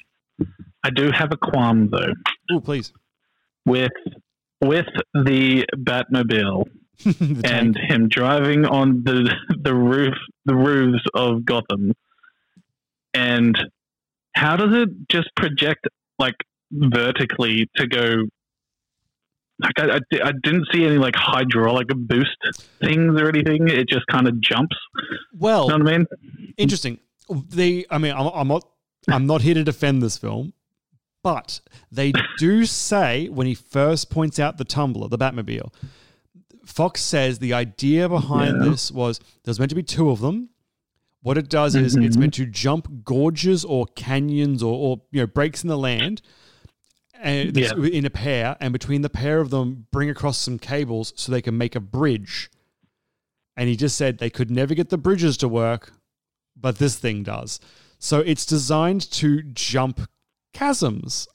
S8: I do have a qualm though
S7: Oh, please.
S8: with with the Batmobile and him driving on the the roof the roofs of Gotham. And how does it just project like vertically to go? Like I, I, I didn't see any like hydraulic boost things or anything. It just kind of jumps.
S7: Well,
S8: know what I mean?
S7: interesting. They, I mean, I'm, I'm not, I'm not here to defend this film, but they do say when he first points out the tumbler, the Batmobile, Fox says the idea behind
S8: Yeah.
S7: this was there's meant to be two of them. What it does is it's
S8: Mhm.
S7: meant to jump gorges or canyons or, or you know breaks in the land, and
S8: Yeah.
S7: in a pair, and between the pair of them, bring across some cables so they can make a bridge. And he just said they could never get the bridges to work, but this thing does. So it's designed to jump chasms.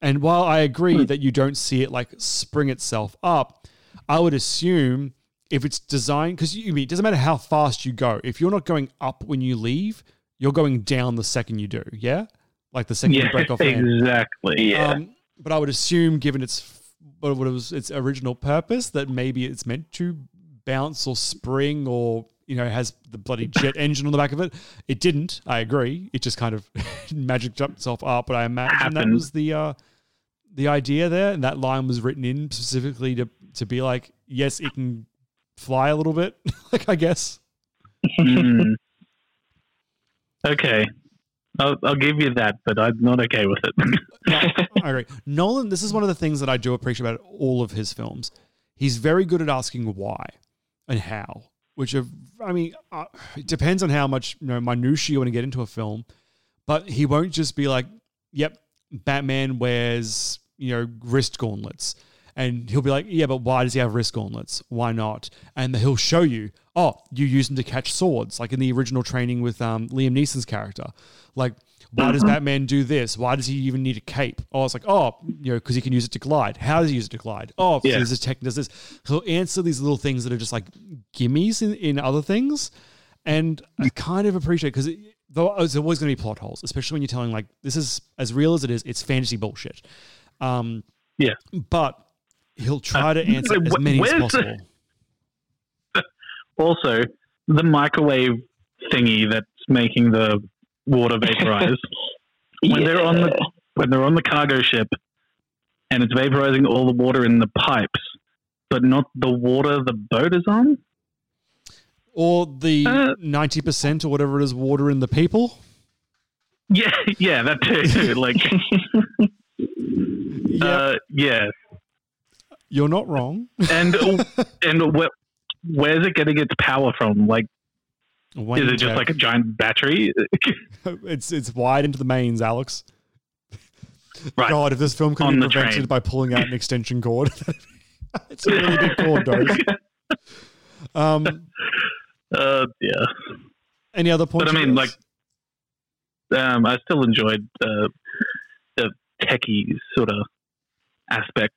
S7: And while I agree that you don't see it like spring itself up, I would assume if it's designed because you mean it doesn't matter how fast you go. If you're not going up when you leave, you're going down the second you do. Yeah, like the second you break off. land.
S8: exactly. Yeah.
S7: Um, but I would assume, given its what it was its original purpose, that maybe it's meant to bounce or spring or you know has the bloody jet engine on the back of it. It didn't. I agree. It just kind of magicked up itself up. But I imagine that was the uh, the idea there, and that line was written in specifically to to be like, yes, it can fly a little bit. like I guess.
S8: Hmm. Okay. I'll, I'll give you that, but I'm not okay with it.
S7: I agree. Nolan, this is one of the things that I do appreciate about all of his films. He's very good at asking why and how, which are, I mean, uh, it depends on how much you know minutiae you want to get into a film, but he won't just be like, "Yep, Batman wears you know wrist gauntlets," and he'll be like, "Yeah, but why does he have wrist gauntlets? Why not?" And he'll show you, "Oh, you use them to catch swords, like in the original training with um, Liam Neeson's character, like." Why does
S8: Mhm.
S7: Batman do this? Why does he even need a cape? Oh, it's like, oh, you know, because he can use it to glide. How does he use it to glide? Oh,
S8: Yeah.
S7: because his tech does this. He'll answer these little things that are just like gimmies in, in other things. And I kind of appreciate because though there's always going to be plot holes, especially when you're telling like this is as real as it is. It's fantasy bullshit. Um,
S8: yeah,
S7: but he'll try to answer
S8: Uh,
S7: as
S8: wh-
S7: many as
S8: where's the-
S7: possible.
S8: also, the microwave thingy that's making the water vaporize when they're on the when they're on the cargo ship and it's vaporizing all the water in the pipes, but not the water the boat is on.
S7: Or the
S8: Uh,
S7: ninety percent or whatever it is, water in the people.
S8: Yeah, yeah, that too. like, uh, yeah,
S7: You're not wrong.
S8: and and where, where's it getting its power from? Like,
S7: Wayne
S8: is it just
S7: Tech.
S8: like a giant battery?
S7: it's it's wide into the mains, Alex.
S8: Right.
S7: God, if this film could
S8: On
S7: be
S8: the
S7: prevented
S8: train.
S7: by pulling out an extension cord, it's a really big cord, though. Um,
S8: uh, yeah.
S7: any other points?
S8: But I mean, like, um, I still enjoyed uh, the techie sort of aspect.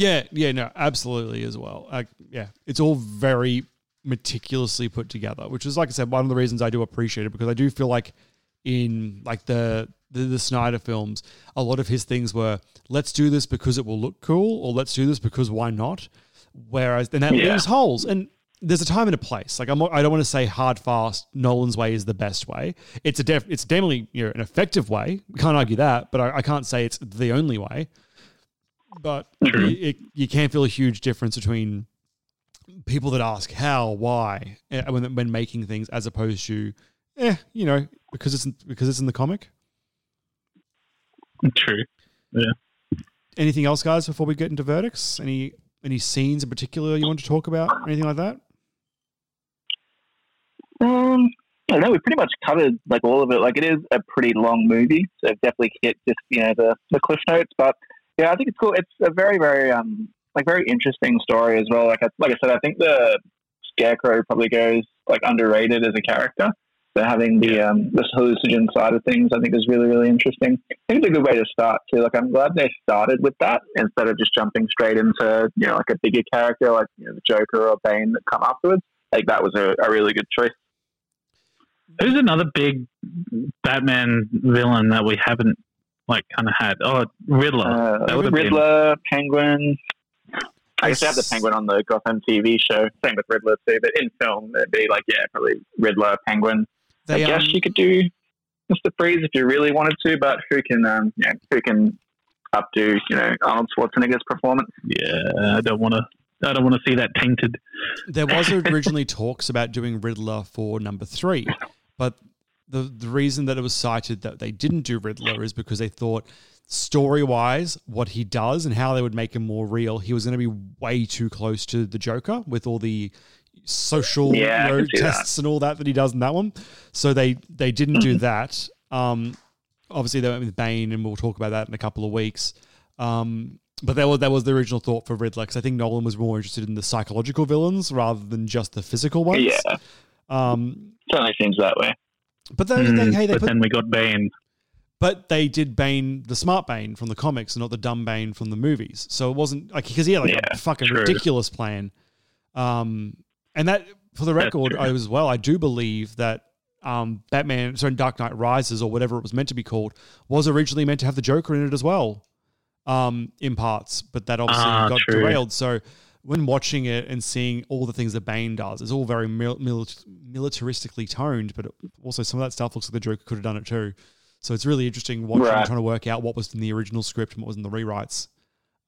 S7: Yeah, yeah, no, absolutely as well. Like, yeah, it's all very meticulously put together, which is, like I said, one of the reasons I do appreciate it because I do feel like in like the the, the Snyder films, a lot of his things were let's do this because it will look cool, or let's do this because why not? Whereas then that
S8: Yeah.
S7: leaves holes, and there's a time and a place. Like I'm, not- I don't want to say hard fast. Nolan's way is the best way. It's a def, it's definitely you know an effective way. We can't argue that, but I, I can't say it's the only way but
S8: True.
S7: it, it, you can feel a huge difference between people that ask how, why, eh, when when making things, as opposed to, eh, you know, because it's because it's in the comic.
S8: True. Yeah.
S7: Anything else, guys, before we get into verdicts? Any any scenes in particular you want to talk about? Anything like that?
S9: Um, I don't know. We pretty much covered like all of it. Like it is a pretty long movie, so definitely hit just you know the the cliff notes. But yeah, I think it's cool. It's a very very um like very interesting story as well. Like I, like I said, I think the Scarecrow probably goes like underrated as a character. So having the um, this hallucinogen side of things, I think is really really interesting. I think it's a good way to start too. Like I'm glad they started with that instead of just jumping straight into you know like a bigger character like you know the Joker or Bane that come afterwards. Like that was a, a really good choice.
S8: Who's another big Batman villain that we haven't like kind of had? Oh, Riddler.
S9: Uh,
S8: that would have been.
S9: Riddler, Penguin. I guess they have the Penguin on the Gotham TV show. Same with Riddler too, but in film it'd be like yeah, probably Riddler, Penguin.
S7: They,
S9: I guess
S7: um,
S9: you could do Mister Freeze if you really wanted to, but who can um, you know, who can updo you know Arnold Schwarzenegger's performance?
S8: Yeah, I don't want to. I don't want to see that tainted.
S7: There was originally talks about doing Riddler for number three, but the the reason that it was cited that they didn't do Riddler is because they thought story wise, what he does and how they would make him more real, he was going to be way too close to the Joker with all the social
S9: Yeah,
S7: you know,
S9: see that.
S7: tests and all that that he does in that one. So they they didn't do that. Um, obviously, they went with Bane, and we'll talk about that in a couple of weeks. Um, but that was that was the original thought for Riddler because I think Nolan was more interested in the psychological villains rather than just the physical ones.
S9: Yeah.
S7: Um,
S9: Certainly seems that way.
S7: But they,
S8: Mm,
S7: they, hey, they
S8: but
S7: put,
S8: then we got Bane.
S7: but they did Bane, the smart Bane from the comics, and not the dumb Bane from the movies. So it wasn't like because he had like
S8: Yeah,
S7: a fucking
S8: true.
S7: ridiculous plan. Um, and that for the record, I as well, I do believe that um, Batman, sorry, Dark Knight Rises or whatever it was meant to be called, was originally meant to have the Joker in it as well, um, in parts, but that obviously
S8: Ah,
S7: got
S8: true.
S7: derailed. So when watching it and seeing all the things that Bane does, it's all very mil- milit- militaristically toned, but it, also some of that stuff looks like the Joker could have done it too. So it's really interesting watching
S9: Right.
S7: trying to work out what was in the original script and what was in the rewrites.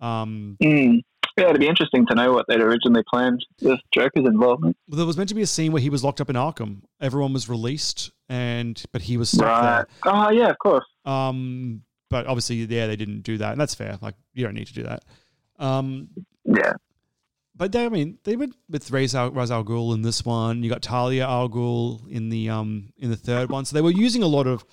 S7: Um,
S9: Mm. Yeah, it'd be interesting to know what they'd originally planned with Joker's involvement.
S7: well, there was meant to be a scene where he was locked up in Arkham. Everyone was released, and but he was stuck
S9: Right. Oh yeah, of course.
S7: Um, but obviously, yeah, they didn't do that, and that's fair. Like you don't need to do that. Um,
S9: Yeah.
S7: But they, I mean, they went with Ra's al, Ra's al Ghul in this one. You got Talia al Ghul in the um in the third one. So they were using a lot of,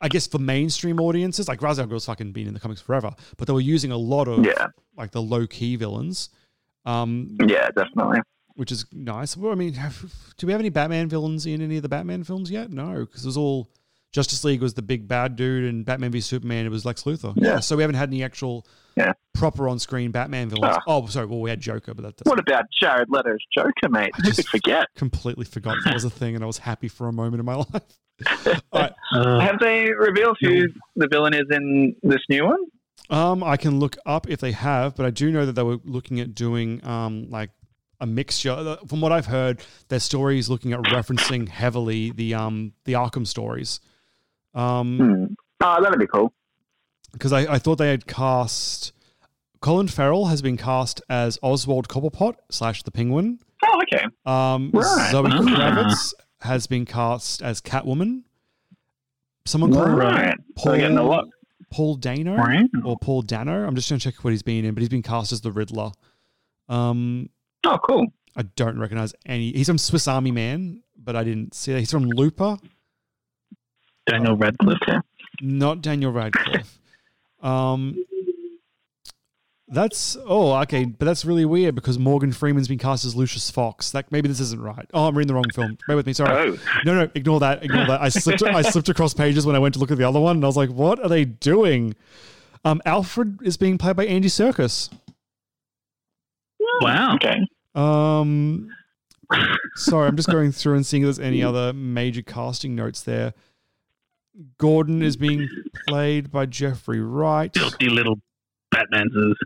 S7: I guess, for mainstream audiences. Like Ra's al Ghul's fucking been in the comics forever, but they were using a lot of
S9: Yeah.
S7: like the low key villains. Um,
S9: Yeah, definitely.
S7: which is nice. Well, I mean, have, do we have any Batman villains in any of the Batman films yet? No, because it was all Justice League was the big bad dude, and Batman v Superman it was Lex Luthor.
S9: Yeah.
S7: so we haven't had any actual
S9: Yeah.
S7: proper on screen Batman villains.
S9: Ah.
S7: Oh, sorry. Well, we had Joker, but that, that's
S9: What about Jared Leto's Joker, mate? Who could forget?
S7: completely forgot that was a thing, and I was happy for a moment in my life. All right.
S8: Uh,
S9: Have they revealed who the villain is in this new one?
S7: Um, I can look up if they have, but I do know that they were looking at doing um like a mixture. Uh, From what I've heard, their story is looking at referencing heavily the um the Arkham stories. Um.
S9: Oh, that'd be cool.
S7: because I, I thought they had cast Colin Farrell has been cast as Oswald Cobblepot slash the Penguin.
S9: Oh, okay.
S7: Um,
S9: Right.
S7: Zoe
S8: Ah.
S7: Kravitz has been cast as Catwoman. Someone called
S9: Right. So they're getting a lot.
S7: Paul Dano
S8: Right.
S7: or Paul Dano. I'm just going to check what he's been in, but he's been cast as the Riddler. Um,
S9: Oh, cool.
S7: I don't recognize any. He's from Swiss Army Man, but I didn't see that. He's from Looper,
S8: Daniel Radcliffe.
S7: not Daniel Radcliffe. Um, that's oh okay, but that's really weird because Morgan Freeman's been cast as Lucius Fox. That maybe this isn't right. Oh, I'm reading the wrong film. Bear with me. Sorry.
S9: Oh.
S7: No, no, ignore that. Ignore that. I slipped. I slipped across pages when I went to look at the other one, and I was like, "What are they doing?" Um, Alfred is being played by Andy Serkis.
S8: Wow.
S9: Okay.
S7: Um, sorry, I'm just going through and seeing if there's any other major casting notes there. Gordon is being played by Jeffrey Wright.
S8: Filthy little Batman's.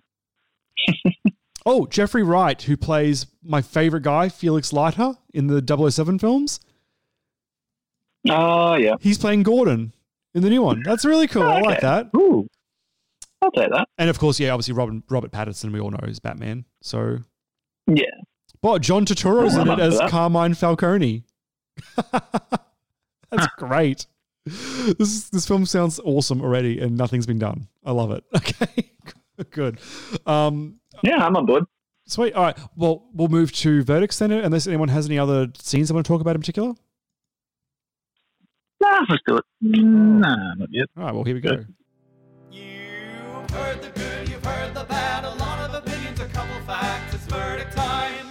S7: Oh, Jeffrey Wright, who plays my favorite guy, Felix Leiter, in the 007 films.
S9: Oh, yeah.
S7: He's playing Gordon in the new one. That's really cool. I like that.
S9: Ooh. I'll take that.
S7: And of course, yeah, obviously Robin, Robert Pattinson, we all know is Batman. So,
S9: Yeah.
S7: but John Turturro's
S9: Oh,
S7: in it as
S9: that.
S7: Carmine Falcone. That's great. This this film sounds awesome already, and nothing's been done. I love it. Okay, good. Um,
S9: Yeah, I'm on board.
S7: sweet. All right. Well, we'll move to verdicts then, unless anyone has any other scenes they want to talk about in particular.
S8: Nah, let's do it. Nah, not yet.
S7: All right, well, here we go.
S10: You've heard the good, you've heard the bad, a lot of opinions, a couple facts. It's verdict time.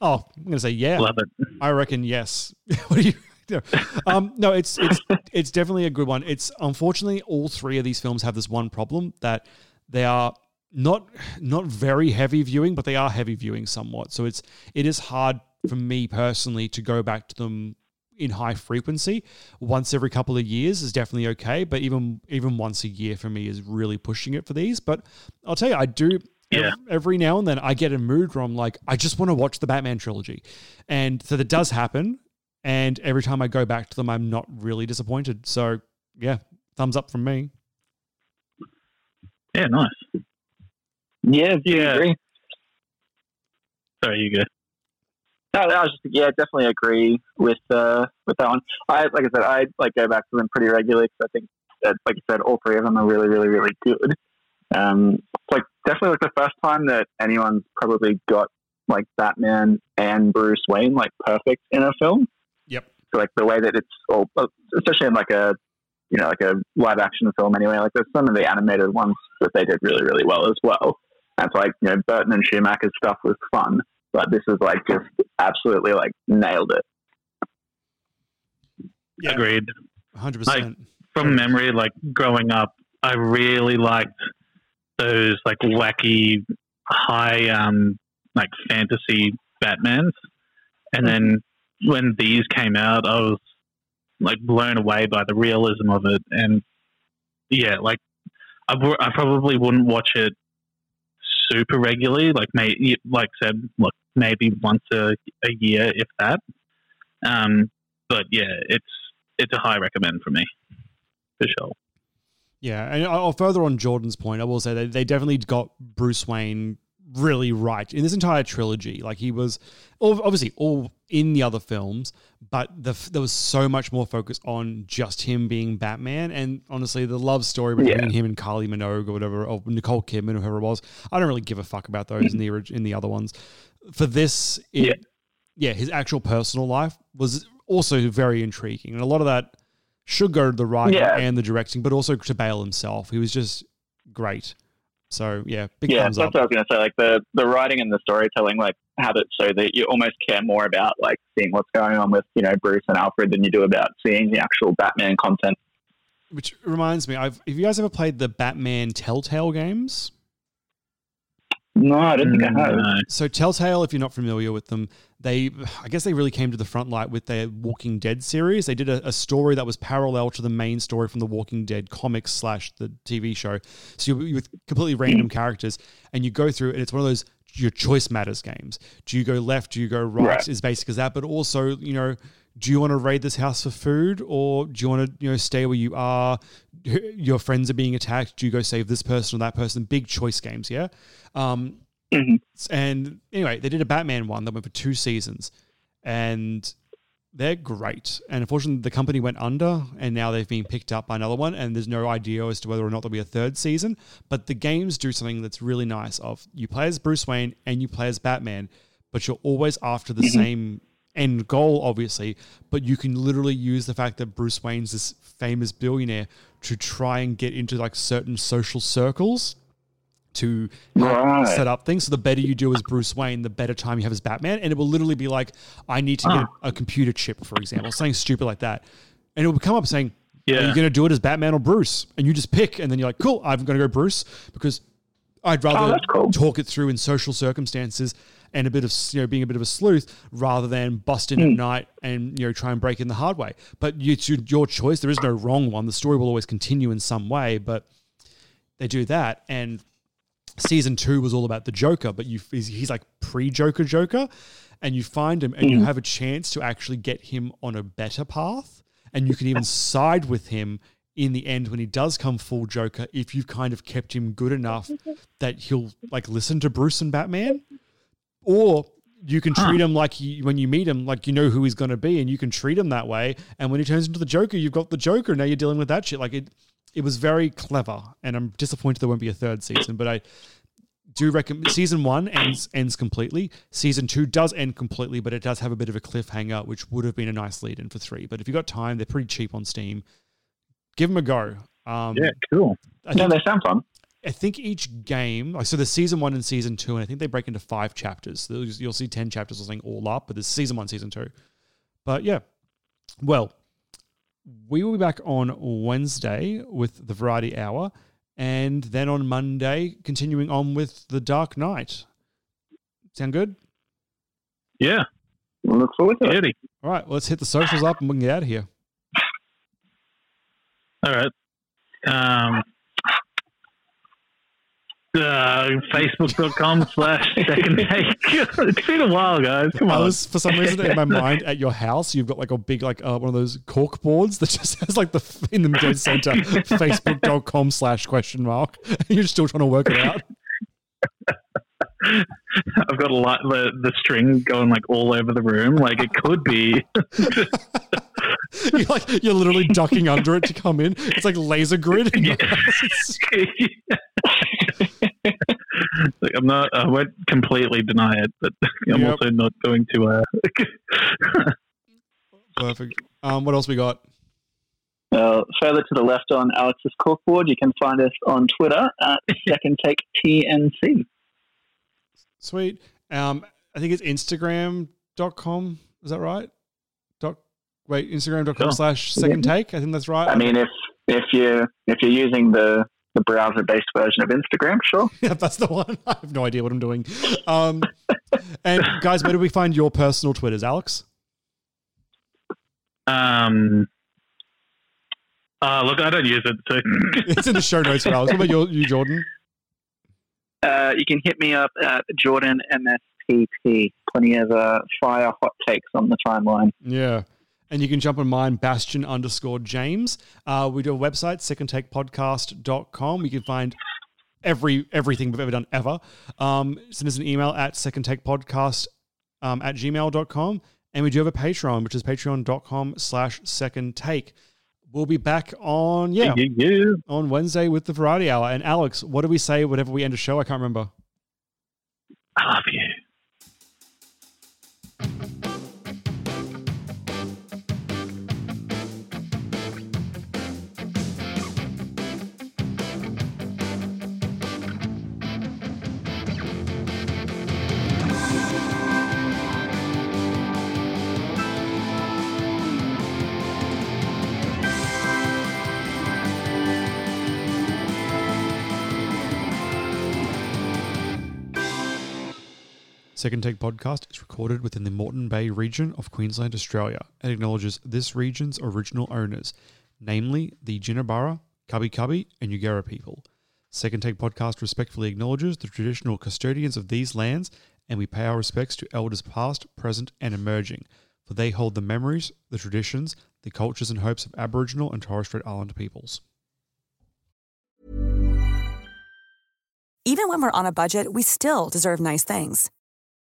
S7: Oh, I'm gonna say yeah.
S8: Love it.
S7: I reckon yes. what do you? No. Um, no, it's it's it's definitely a good one. It's unfortunately all three of these films have this one problem that they are not not very heavy viewing, but they are heavy viewing somewhat. So it's it is hard for me personally to go back to them in high frequency. Once every couple of years is definitely okay, but even even once a year for me is really pushing it for these. But I'll tell you, I do
S8: Yeah.
S7: every now and then I get a mood where I'm like, I just want to watch the Batman trilogy. And so that does happen. And every time I go back to them, I'm not really disappointed. So yeah, thumbs up from me.
S8: Yeah, nice.
S9: Yeah,
S8: Yeah.
S9: agree.
S8: Sorry, you go.
S9: No, I was just yeah, definitely agree with uh, with that one. I like I said, I like go back to them pretty regularly because I think that, like I said, all three of them are really, really, really good. Um, it's like definitely like the first time that anyone's probably got like Batman and Bruce Wayne like perfect in a film.
S7: Yep.
S9: So, like the way that it's all, especially in like a you know like a live action film anyway. Like there's some of the animated ones that they did really, really well as well. And it's like you know Burton and Schumacher's stuff was fun, but this is like just absolutely like nailed it.
S8: Agreed.
S7: 100%.
S8: Like from memory, like growing up, I really liked those like wacky, high, um, like fantasy Batmans. And then when these came out, I was like blown away by the realism of it. And yeah, like I, w- I probably wouldn't watch it super regularly, like may like said, look, maybe once a, a year, if that. Um, but yeah, it's it's a high recommend for me, for sure.
S7: Yeah, and I'll further on Jordan's point, I will say they, they definitely got Bruce Wayne really right in this entire trilogy. Like he was ob- obviously all in the other films, but the, there was so much more focus on just him being Batman. And honestly, the love story between
S9: Yeah.
S7: him and Carly Minogue or whatever, or Nicole Kidman or whoever it was, I don't really give a fuck about those in the in the other ones. For this, it, yeah, his actual personal life was also very intriguing, and a lot of that should go to the writing
S9: Yeah.
S7: and the directing, but also to Bale himself. He was just great. So yeah, big
S9: yeah,
S7: thumbs
S9: that's
S7: up.
S9: what I was going to say. Like the the writing and the storytelling, like have it so that you almost care more about like seeing what's going on with you know Bruce and Alfred than you do about seeing the actual Batman content.
S7: Which reminds me, I've have you guys ever played the Batman Telltale games?
S9: No, I don't think I have.
S7: So Telltale, if you're not familiar with them, they I guess they really came to the front light with their Walking Dead series. They did a, a story that was parallel to the main story from the Walking Dead comics slash the TV show. So you you with completely random characters, and you go through, and it's one of those your choice matters games. Do you go left? Do you go right?
S9: Right.
S7: Is basic as that, but also you know. Do you want to raid this house for food, or do you want to, you know, stay where you are? Your friends are being attacked. Do you go save this person or that person? Big choice games, yeah. Um, and anyway, they did a Batman one that went for two seasons, and they're great. And unfortunately, the company went under, and now they've been picked up by another one. And there's no idea as to whether or not there'll be a third season. But the games do something that's really nice. Of you play as Bruce Wayne and you play as Batman, but you're always after the mm-hmm. same end goal, obviously. But you can literally use the fact that Bruce Wayne's this famous billionaire to try and get into like certain social circles to
S9: Right.
S7: set up things. So the better you do as Bruce Wayne, the better time you have as Batman. And it will literally be like, I need to get ah. a computer chip, for example, something stupid like that. And it will come up saying, Are
S8: Yeah.
S7: you going to do it as Batman or Bruce? And you just pick, and then you're like, Cool, I'm going to go Bruce because I'd oh, rather
S9: that's cool.
S7: talk it through in social circumstances and a bit of you know being a bit of a sleuth rather than bust in at hmm. night and you know try and break in the hard way. But it's your choice. There is no wrong one. The story will always continue in some way, but they do that and season two was all about the Joker, but you he's, he's like pre-Joker Joker, and you find him and you mm-hmm. have a chance to actually get him on a better path, and you can even side with him in the end when he does come full Joker if you've kind of kept him good enough that he'll like listen to Bruce and Batman, or you can treat him like he, when you meet him, like you know who he's going to be, and you can treat him that way. And when he turns into the Joker, you've got the Joker. Now you're dealing with that shit. Like it, it was very clever, and I'm disappointed there won't be a third season. But I do recommend season one ends ends completely. Season two does end completely, but it does have a bit of a cliffhanger, which would have been a nice lead in for three. But if you've got time, they're pretty cheap on Steam. Give them a go. Um,
S8: Yeah, cool.
S7: I
S9: Yeah,
S7: think-
S9: they sound fun.
S7: I think each game, like so, the season one and season two, and I think they break into five chapters. So You'll you'll see ten chapters or something all up, but there's season one, season two. But yeah, well, we will be back on Wednesday with the Variety Hour, and then on Monday continuing on with the Dark Knight. Sound good?
S8: Yeah.
S9: We'll look forward to
S8: it.
S7: All right, well, let's hit the socials up and we can get out of here.
S8: All right. Um, uh, Facebook.com slash second take. it's been a while, guys. Come
S7: I was for some reason in my mind at your house, you've got like a big like uh, one of those cork boards that just has like the in the dead center facebook.com slash question mark. You're still trying to work it out.
S8: I've got a lot the the string going like all over the room. Like it could be.
S7: You're like you're literally ducking under it to come in. It's like laser grid. house.
S8: Like I'm not. I won't completely deny it, but I'm
S7: Yep.
S8: also not going to. Uh,
S7: Perfect. Um, what else we got?
S9: Uh, further to the left on Alex's corkboard, you can find us on Twitter at Second Take TNC.
S7: Sweet. Um, I think it's Instagram.com. Is that right? Doc wait, Instagram.com
S9: Sure.
S7: slash second take. I think that's right.
S9: I mean, if if you if you're using the the browser based version of Instagram, sure.
S7: Yeah, that's the one. I have no idea what I'm doing. Um, and guys, where do we find your personal Twitters, Alex?
S8: um. Uh, look, I don't use it. So.
S7: It's in the show notes for Alex. What about your, you, Jordan?
S9: Uh, you can hit me up at Jordan MSPP. Plenty of uh, fire hot takes on the timeline.
S7: Yeah. And you can jump on mine, Bastion underscore James. Uh, we do a website, secondtakepodcast.com. You can find every everything we've ever done ever. Um, send us an email at secondtakepodcast um, at gmail.com. And we do have a Patreon, which is patreon.com slash second take. We'll be back on, yeah, on Wednesday with the Variety Hour. And Alex, what do we say whenever we end a show? I can't remember.
S8: I love you.
S7: Second Take Podcast is recorded within the Moreton Bay region of Queensland, Australia, and acknowledges this region's original owners, namely the Jinibara, Kabi Kabi, and Yugera people. Second Take Podcast respectfully acknowledges the traditional custodians of these lands, and we pay our respects to elders past, present, and emerging, for they hold the memories, the traditions, the cultures, and hopes of Aboriginal and Torres Strait Islander peoples.
S11: Even when we're on a budget, we still deserve nice things.